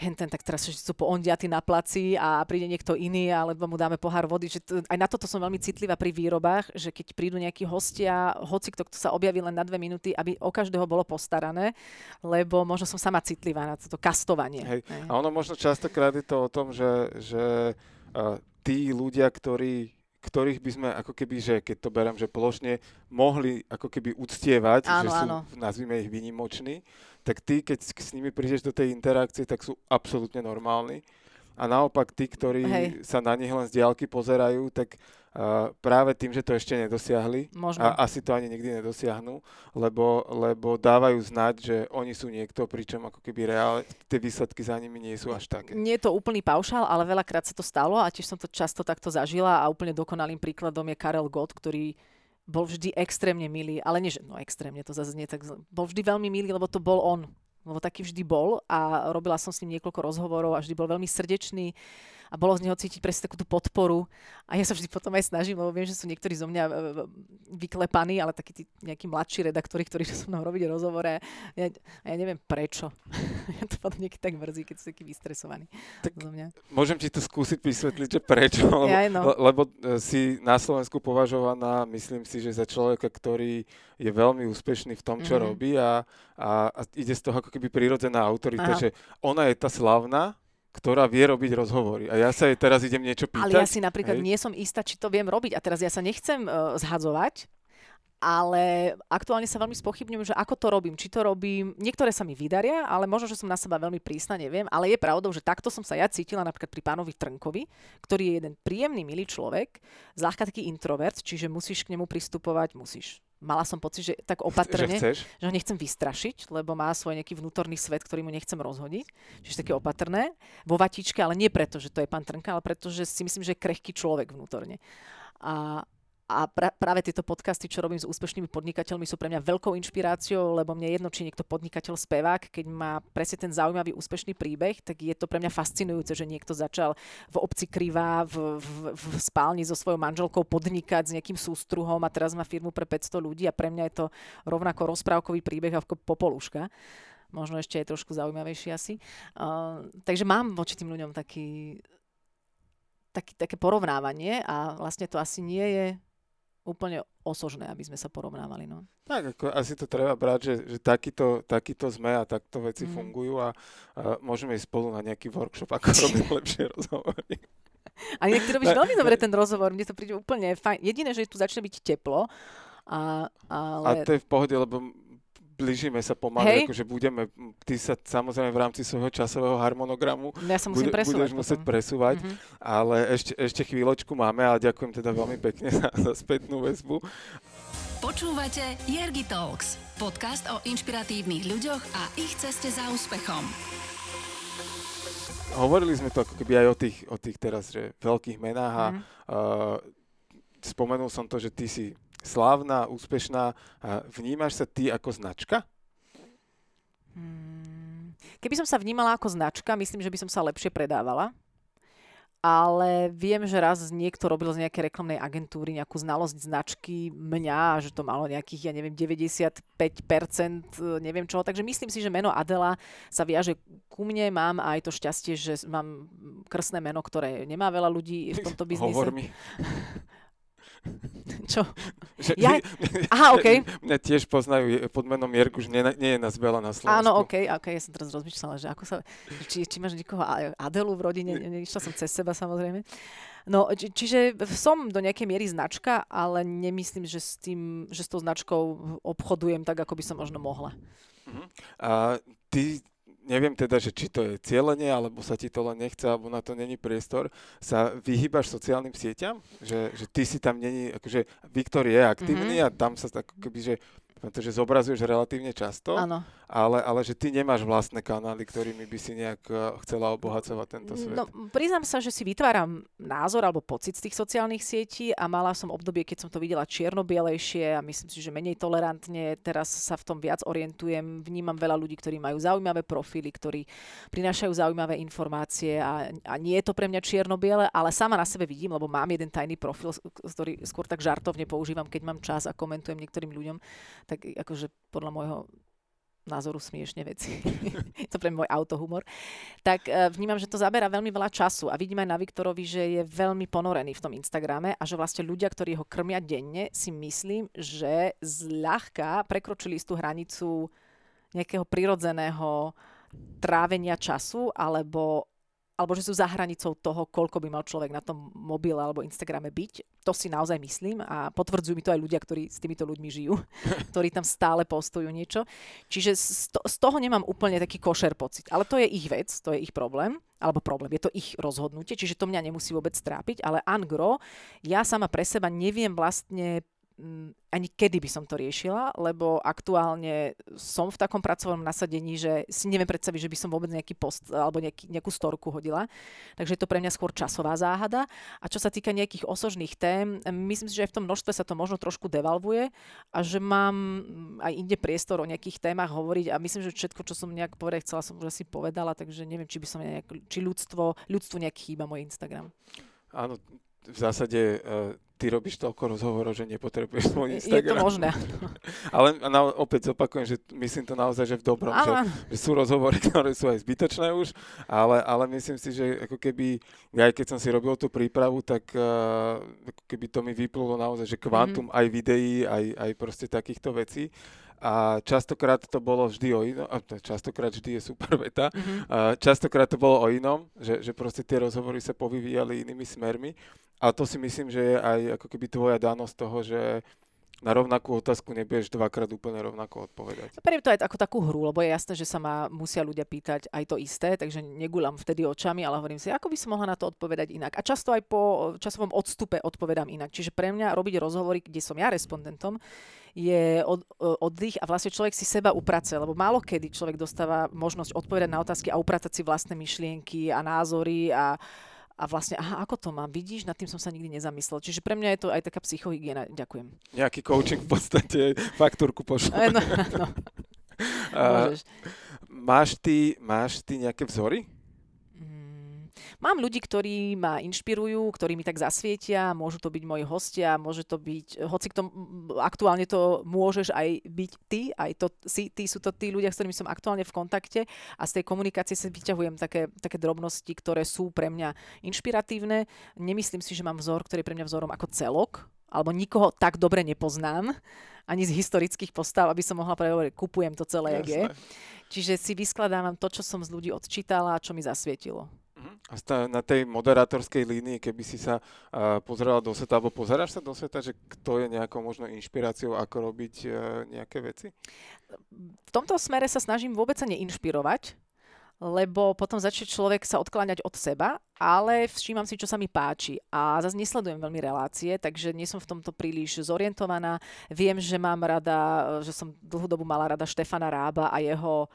henten, tak teraz sú poondiaty na placi a príde niekto iný, alebo mu dáme pohár vody. Že to, aj na toto som veľmi citlivá pri výrobách, že keď prídu nejakí hostia, hoci kto, kto sa objaví len na dve minúty, aby o každého bolo postarané, lebo možno som sama citlivá na toto kastovanie. Hej. Hej. A ono možno častokrát je to o tom, že, že uh, tí ľudia, ktorí ktorých by sme ako keby, že keď to berem, že plošne mohli ako keby uctievať, áno, že sú, áno. nazvime ich vynimoční, tak ty, keď s nimi prídeš do tej interakcie, tak sú absolútne normálni. A naopak tí, ktorí Hej. sa na nich len z diálky pozerajú, tak uh, práve tým, že to ešte nedosiahli, Možno. a asi to ani nikdy nedosiahnu, lebo, lebo dávajú znať, že oni sú niekto, pričom ako keby reálne tie výsledky za nimi nie sú až také. Nie je to úplný paušál, ale veľakrát sa to stalo a tiež som to často takto zažila a úplne dokonalým príkladom je Karel Gott, ktorý bol vždy extrémne milý, ale nie, že no extrémne, to zase nie tak, bol vždy veľmi milý, lebo to bol on, lebo taký vždy bol a robila som s ním niekoľko rozhovorov a vždy bol veľmi srdečný a bolo z neho cítiť presne takú tú podporu. A ja sa vždy potom aj snažím, lebo viem, že sú niektorí zo mňa e, e, vyklepaní, ale takí tí nejakí mladší redaktori, ktorí so mnou robiť rozhovore. Ja, ja neviem prečo. ja to potom niekedy tak mrzí, keď sú takí vystresovaní tak zo mňa. Môžem ti to skúsiť vysvetliť, že prečo? Lebo, ja, no. lebo si na Slovensku považovaná, myslím si, že za človeka, ktorý je veľmi úspešný v tom, čo mm-hmm. robí a, a, a ide z toho ako keby prírodzená autorita, Aha. že ona je tá slavná, ktorá vie robiť rozhovory. A ja sa jej teraz idem niečo pýtať. Ale ja si napríklad hej. nie som istá, či to viem robiť. A teraz ja sa nechcem uh, zhadzovať, ale aktuálne sa veľmi spochybňujem, že ako to robím, či to robím, niektoré sa mi vydaria, ale možno, že som na seba veľmi prísna, neviem, ale je pravdou, že takto som sa ja cítila napríklad pri pánovi Trnkovi, ktorý je jeden príjemný, milý človek, zľahka taký introvert, čiže musíš k nemu pristupovať, musíš mala som pocit, že tak opatrne, že, že ho nechcem vystrašiť, lebo má svoj nejaký vnútorný svet, ktorý mu nechcem rozhodiť. Čiže také opatrné. Vo vatičke, ale nie preto, že to je pán Trnka, ale preto, že si myslím, že je krehký človek vnútorne. A, a pra, práve tieto podcasty, čo robím s úspešnými podnikateľmi, sú pre mňa veľkou inšpiráciou, lebo mne je jedno, či niekto podnikateľ spevák, keď má presne ten zaujímavý úspešný príbeh, tak je to pre mňa fascinujúce, že niekto začal v obci Krivá v, v, v spálni so svojou manželkou podnikať s nejakým sústruhom a teraz má firmu pre 500 ľudí a pre mňa je to rovnako rozprávkový príbeh ako Popoluška možno ešte aj trošku zaujímavejší asi. Uh, takže mám voči tým ľuďom taký, taký, také porovnávanie a vlastne to asi nie je úplne osožné, aby sme sa porovnávali. No. Tak, ako asi to treba brať, že, že takýto, takýto sme a takto veci mm. fungujú a, a môžeme ísť spolu na nejaký workshop, ako robiť lepšie rozhovory. A inak ty robíš veľmi dobre ten rozhovor, mne to príde úplne fajn. Jediné, že tu začne byť teplo, a, ale... a to je v pohode, lebo blížime sa pomaly, akože budeme, ty sa samozrejme v rámci svojho časového harmonogramu ja sa musím bude, presúvať budeš potom. musieť presúvať, mm-hmm. ale ešte, ešte chvíľočku máme a ďakujem teda veľmi pekne za, za spätnú väzbu. Počúvate Jergy Talks, podcast o inšpiratívnych ľuďoch a ich ceste za úspechom. Hovorili sme to ako keby aj o tých, o tých teraz, že veľkých menách a mm. uh, spomenul som to, že ty si slávna, úspešná. Vnímaš sa ty ako značka? Hmm. Keby som sa vnímala ako značka, myslím, že by som sa lepšie predávala. Ale viem, že raz niekto robil z nejakej reklamnej agentúry nejakú znalosť značky mňa, že to malo nejakých, ja neviem, 95%, neviem čo. Takže myslím si, že meno Adela sa viaže ku mne. Mám aj to šťastie, že mám krstné meno, ktoré nemá veľa ľudí v tomto biznise. Hovor mi. Čo? Že, ja... Aha, OK. Mňa tiež poznajú pod menom Jerguš, nie, nie je nás veľa na Slovensku. Áno, OK, OK, ja som teraz rozmýšľala, že ako sa, či, či máš niekoho Adelu v rodine, nešla som cez seba samozrejme. No, či, čiže som do nejakej miery značka, ale nemyslím, že s, tým, že s tou značkou obchodujem tak, ako by som možno mohla. Uh-huh. A ty neviem teda, že či to je cieľenie, alebo sa ti to len nechce, alebo na to není priestor, sa vyhýbaš sociálnym sieťam? Že, že ty si tam není, akože Viktor je aktívny mm-hmm. a tam sa tak, akoby, že pretože zobrazuješ relatívne často, ale, ale že ty nemáš vlastné kanály, ktorými by si nejak eh, chcela obohacovať tento svet. No, priznám sa, že si vytváram názor alebo pocit z tých sociálnych sietí a mala som obdobie, keď som to videla čierno-bielejšie a myslím si, že menej tolerantne. Teraz sa v tom viac orientujem. Vnímam veľa ľudí, ktorí majú zaujímavé profily, ktorí prinášajú zaujímavé informácie a, a nie je to pre mňa čierno-biele, ale sama na sebe vidím, lebo mám jeden tajný profil, ktorý skôr tak žartovne používam, keď mám čas a komentujem niektorým ľuďom tak akože podľa môjho názoru smiešne veci. to pre môj autohumor. Tak uh, vnímam, že to zabera veľmi veľa času a vidím aj na Viktorovi, že je veľmi ponorený v tom Instagrame a že vlastne ľudia, ktorí ho krmia denne, si myslím, že zľahka prekročili tú hranicu nejakého prirodzeného trávenia času alebo alebo že sú za hranicou toho, koľko by mal človek na tom mobile alebo Instagrame byť. To si naozaj myslím a potvrdzujú mi to aj ľudia, ktorí s týmito ľuďmi žijú, ktorí tam stále postujú niečo. Čiže z toho nemám úplne taký košer pocit. Ale to je ich vec, to je ich problém alebo problém, je to ich rozhodnutie, čiže to mňa nemusí vôbec trápiť, ale Angro, ja sama pre seba neviem vlastne ani kedy by som to riešila, lebo aktuálne som v takom pracovnom nasadení, že si neviem predstaviť, že by som vôbec nejaký post alebo nejaký, nejakú storku hodila. Takže je to pre mňa skôr časová záhada. A čo sa týka nejakých osožných tém, myslím si, že aj v tom množstve sa to možno trošku devalvuje a že mám aj inde priestor o nejakých témach hovoriť a myslím, že všetko, čo som nejak povedať chcela, som už asi povedala, takže neviem, či by som nejak, či ľudstvo, ľudstvu nejak chýba môj Instagram. Áno, v zásade uh, ty robíš toľko rozhovorov, že nepotrebuješ svoj Instagram. Je to možné. Ale na, opäť zopakujem, že myslím to naozaj, že v dobrom, že, že sú rozhovory, ktoré sú aj zbytočné už, ale, ale myslím si, že ako keby, aj keď som si robil tú prípravu, tak uh, ako keby to mi vyplulo naozaj, že kvantum mm-hmm. aj videí, aj, aj proste takýchto vecí. A častokrát to bolo vždy o inom, a častokrát vždy je super veta, mm-hmm. a častokrát to bolo o inom, že, že proste tie rozhovory sa povyvíjali inými smermi. A to si myslím, že je aj ako keby tvoja danosť toho, že na rovnakú otázku nebudeš dvakrát úplne rovnako odpovedať. Beriem to aj ako takú hru, lebo je jasné, že sa ma musia ľudia pýtať aj to isté, takže negulam vtedy očami, ale hovorím si, ako by som mohla na to odpovedať inak. A často aj po časovom odstupe odpovedám inak. Čiže pre mňa robiť rozhovory, kde som ja respondentom, je od, oddych a vlastne človek si seba uprace, lebo málo kedy človek dostáva možnosť odpovedať na otázky a upratať si vlastné myšlienky a názory a a vlastne, aha, ako to mám, vidíš, nad tým som sa nikdy nezamyslel. Čiže pre mňa je to aj taká psychohygiena. Ďakujem. Nejaký coaching v podstate, faktúrku pošlo. No, no. máš, ty, máš ty nejaké vzory? Mám ľudí, ktorí ma inšpirujú, ktorí mi tak zasvietia, môžu to byť moji hostia, môže to byť, hoci k tomu, aktuálne to môžeš aj byť ty, aj to, si, ty sú to tí ľudia, s ktorými som aktuálne v kontakte a z tej komunikácie sa vyťahujem také, také drobnosti, ktoré sú pre mňa inšpiratívne. Nemyslím si, že mám vzor, ktorý je pre mňa vzorom ako celok, alebo nikoho tak dobre nepoznám, ani z historických postav, aby som mohla povedať, kupujem to celé, jak je. Čiže si vyskladávam to, čo som z ľudí odčítala a čo mi zasvietilo. Na tej moderátorskej línii, keby si sa uh, pozerala do sveta, alebo pozeráš sa do sveta, že kto je nejakou možno inšpiráciou, ako robiť uh, nejaké veci? V tomto smere sa snažím vôbec sa neinšpirovať, lebo potom začne človek sa odkláňať od seba, ale všímam si, čo sa mi páči. A zase nesledujem veľmi relácie, takže nie som v tomto príliš zorientovaná. Viem, že mám rada, že som dlhú dobu mala rada Štefana Rába a jeho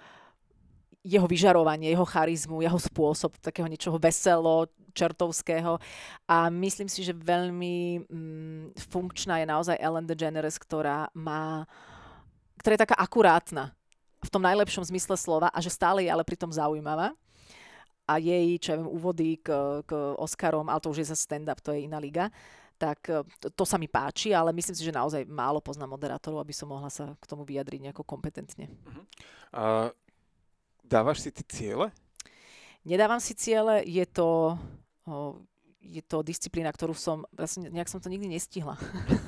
jeho vyžarovanie, jeho charizmu, jeho spôsob takého niečoho veselo, čertovského. A myslím si, že veľmi mm, funkčná je naozaj Ellen DeGeneres, ktorá má, ktorá je taká akurátna v tom najlepšom zmysle slova a že stále je ale pritom zaujímavá. A jej, čo ja viem, úvody k, k Oscarom, ale to už je za stand-up, to je iná liga, tak to, to sa mi páči, ale myslím si, že naozaj málo poznám moderátorov, aby som mohla sa k tomu vyjadriť nejako kompetentne. Uh, Dávaš si ty ciele? Nedávam si ciele, je to, je to disciplína, ktorú som, vlastne nejak som to nikdy nestihla.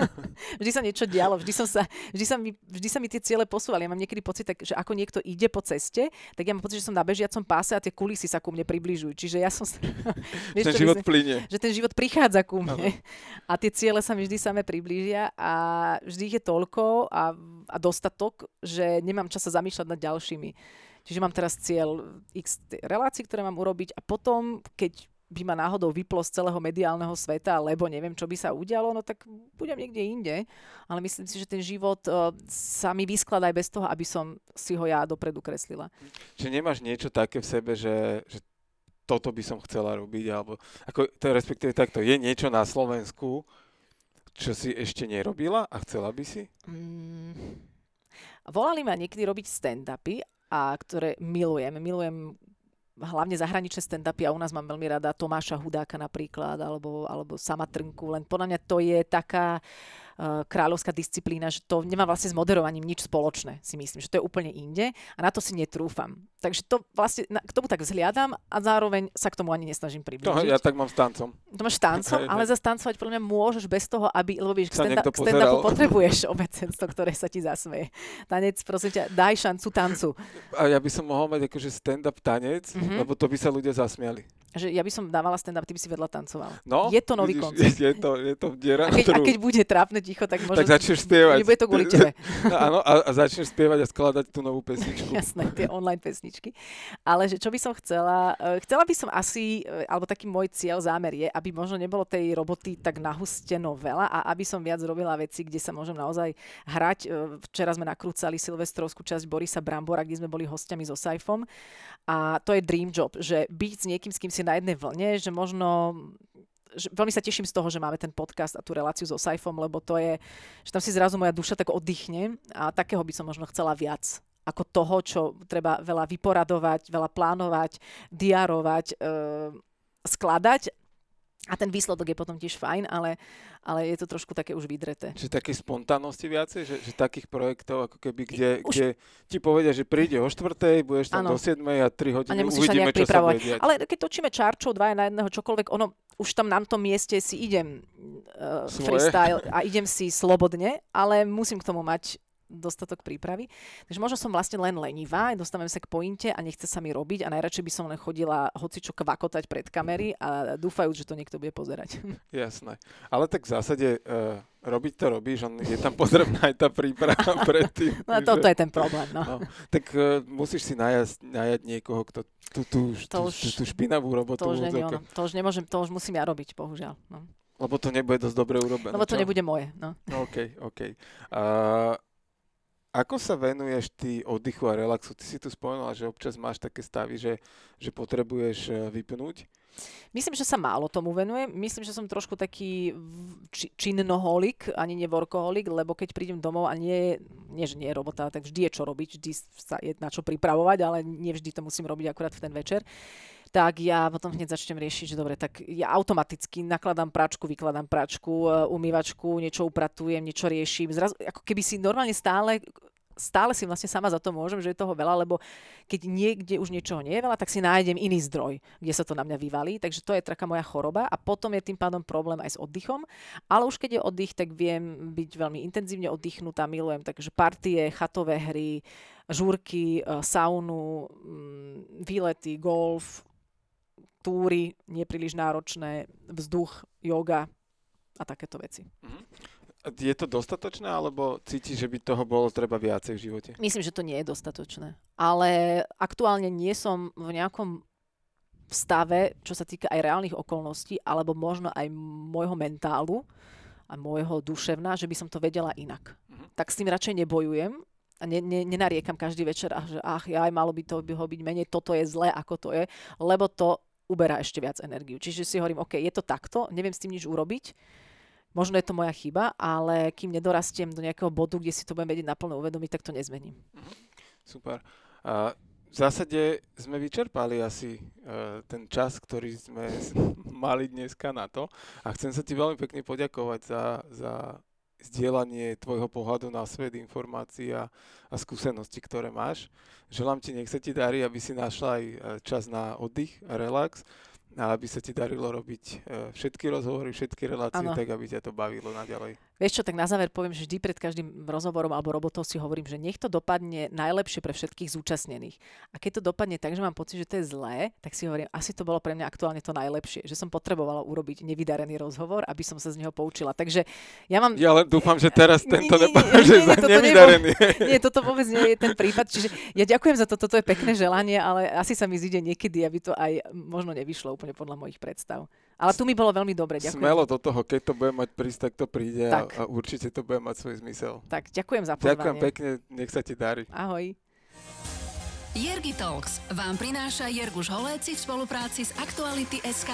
vždy sa niečo dialo, vždy, som sa, vždy, sa mi, vždy sa mi tie ciele posúvali. Ja mám niekedy pocit, tak, že ako niekto ide po ceste, tak ja mám pocit, že som na bežiacom páse a tie kulisy sa ku mne približujú. Čiže ja som... vieš, ten život plyne. Že ten život prichádza ku mne. A tie ciele sa mi vždy same priblížia a vždy ich je toľko a, a dostatok, že nemám čas sa zamýšľať nad ďalšími. Čiže mám teraz cieľ x relácií, ktoré mám urobiť a potom, keď by ma náhodou vyplo z celého mediálneho sveta, lebo neviem, čo by sa udialo, no tak budem niekde inde. Ale myslím si, že ten život uh, sa mi vyskladá aj bez toho, aby som si ho ja dopredu kreslila. Čiže nemáš niečo také v sebe, že, že toto by som chcela robiť, alebo ako, to respektíve takto, je niečo na Slovensku, čo si ešte nerobila a chcela by si? Mm, volali ma niekedy robiť stand-upy a ktoré milujem. Milujem hlavne zahraničné stand-upy a u nás mám veľmi rada Tomáša Hudáka napríklad, alebo, alebo sama Trnku, len podľa mňa to je taká uh, kráľovská disciplína, že to nemá vlastne s moderovaním nič spoločné, si myslím, že to je úplne inde a na to si netrúfam. Takže to vlastne, k tomu tak vzhliadam a zároveň sa k tomu ani nesnažím priblížiť. To, ja tak mám s tancom. To máš tancom, ale za tancovať podľa mňa môžeš bez toho, aby, lebo vieš, k stand-upu stand potrebuješ obecenstvo, ktoré sa ti zasmeje. Tanec, prosím ťa, daj šancu tancu. A ja by som mohol mať akože stand-up tanec, mm-hmm. lebo to by sa ľudia zasmiali že ja by som dávala stand-up, ty by si vedľa tancoval. No, je to nový vidíš, koncept. Je to, je to diera, a keď, a keď bude trápne ticho, tak možno... Tak začneš spievať. Nebude to kvôli tebe. No, áno, a, a začneš spievať a skladať tú novú pesničku. Jasné, tie online pesničky. Ale že čo by som chcela? Eh, chcela by som asi, eh, alebo taký môj cieľ, zámer je, aby možno nebolo tej roboty tak nahusteno veľa a aby som viac robila veci, kde sa môžem naozaj hrať. Eh, včera sme nakrúcali Silvestrovskú časť Borisa Brambora, kde sme boli hostiami so Saifom a to je dream job, že byť s niekým, s kým si na jednej vlne, že možno že veľmi sa teším z toho, že máme ten podcast a tú reláciu so Saifom, lebo to je, že tam si zrazu moja duša tak oddychne a takého by som možno chcela viac ako toho, čo treba veľa vyporadovať, veľa plánovať, diarovať, e, skladať a ten výsledok je potom tiež fajn, ale, ale je to trošku také už vydreté. Čiže také spontánnosti viacej? Že, že takých projektov, ako keby, kde, už... kde ti povedia, že príde o štvrtej, budeš tam ano. do 7 a 3 hodiny, a uvidíme, čo sa bude diať. Ale keď točíme čárčov, dva na jedného, čokoľvek, ono, už tam na tom mieste si idem uh, freestyle a idem si slobodne, ale musím k tomu mať dostatok prípravy. Takže možno som vlastne len lenivá, dostávam sa k pointe a nechce sa mi robiť a najradšej by som len chodila hocičo kvakotať pred kamery a dúfajúc, že to niekto bude pozerať. Jasné. Ale tak v zásade uh, robiť to robíš, on je tam potrebná aj tá príprava predtým. No že... toto je ten problém, no. no tak uh, musíš si najať, najať niekoho, kto tú, tú, tú, tú, tú špinavú robotu... To už, nie, ono. to už nemôžem, to už musím ja robiť, bohužiaľ. No. Lebo to nebude dosť dobre urobené. Lebo to čo? nebude moje, no. OK, OK. Uh, ako sa venuješ ty oddychu a relaxu? Ty si tu spomenula, že občas máš také stavy, že, že potrebuješ e, vypnúť. Myslím, že sa málo tomu venujem. Myslím, že som trošku taký či, činnoholik, ani nevorkoholik, lebo keď prídem domov a nie, nie, že nie je robota, tak vždy je čo robiť, vždy sa je na čo pripravovať, ale nie vždy to musím robiť akurát v ten večer. Tak ja potom hneď začnem riešiť, že dobre, tak ja automaticky nakladám práčku, vykladám práčku, e, umývačku, niečo upratujem, niečo riešim. Zrazu, ako keby si normálne stále stále si vlastne sama za to môžem, že je toho veľa, lebo keď niekde už niečoho nie je veľa, tak si nájdem iný zdroj, kde sa to na mňa vyvalí. Takže to je taká moja choroba a potom je tým pádom problém aj s oddychom. Ale už keď je oddych, tak viem byť veľmi intenzívne oddychnutá, milujem takže partie, chatové hry, žúrky, e, saunu, mm, výlety, golf, túry, nepríliš náročné, vzduch, yoga a takéto veci. Mm-hmm. Je to dostatočné, alebo cítiš, že by toho bolo treba viacej v živote? Myslím, že to nie je dostatočné. Ale aktuálne nie som v nejakom stave, čo sa týka aj reálnych okolností, alebo možno aj môjho mentálu a môjho duševna, že by som to vedela inak. Uh-huh. Tak s tým radšej nebojujem a ne, ne, nenariekam každý večer, a že ach, ja, malo by to by ho byť menej, toto je zlé, ako to je, lebo to uberá ešte viac energiu. Čiže si hovorím, OK, je to takto, neviem s tým nič urobiť, Možno je to moja chyba, ale kým nedorastiem do nejakého bodu, kde si to budem vedieť naplno uvedomiť, tak to nezmením. Mhm. Super. A v zásade sme vyčerpali asi uh, ten čas, ktorý sme mali dneska na to a chcem sa ti veľmi pekne poďakovať za, za zdieľanie tvojho pohľadu na svet, informácií a, a skúsenosti, ktoré máš. Želám ti, nech sa ti darí, aby si našla aj e, čas na oddych a relax a aby sa ti darilo robiť e, všetky rozhovory, všetky relácie, ano. tak aby ťa to bavilo naďalej. Vieš čo, tak na záver poviem, že vždy pred každým rozhovorom alebo robotou si hovorím, že nech to dopadne najlepšie pre všetkých zúčastnených. A keď to dopadne tak, že mám pocit, že to je zlé, tak si hovorím, asi to bolo pre mňa aktuálne to najlepšie, že som potrebovala urobiť nevydarený rozhovor, aby som sa z neho poučila. Takže ja mám... Ja len dúfam, že teraz tento nepovažuje za nevydarený. Nie, toto vôbec nie je ten prípad. Čiže ja ďakujem za to, toto je pekné želanie, ale asi sa mi zíde niekedy, aby to aj možno nevyšlo úplne podľa mojich predstav. Ale tu mi bolo veľmi dobre, ďakujem. Smelo do toho, keď to bude mať prísť, tak to príde tak. A, a určite to bude mať svoj zmysel. Tak, ďakujem za pozvanie. Ďakujem pekne, nech sa ti darí. Ahoj. Jergi Talks vám prináša Jerguš Holéci v spolupráci s Aktuality SK.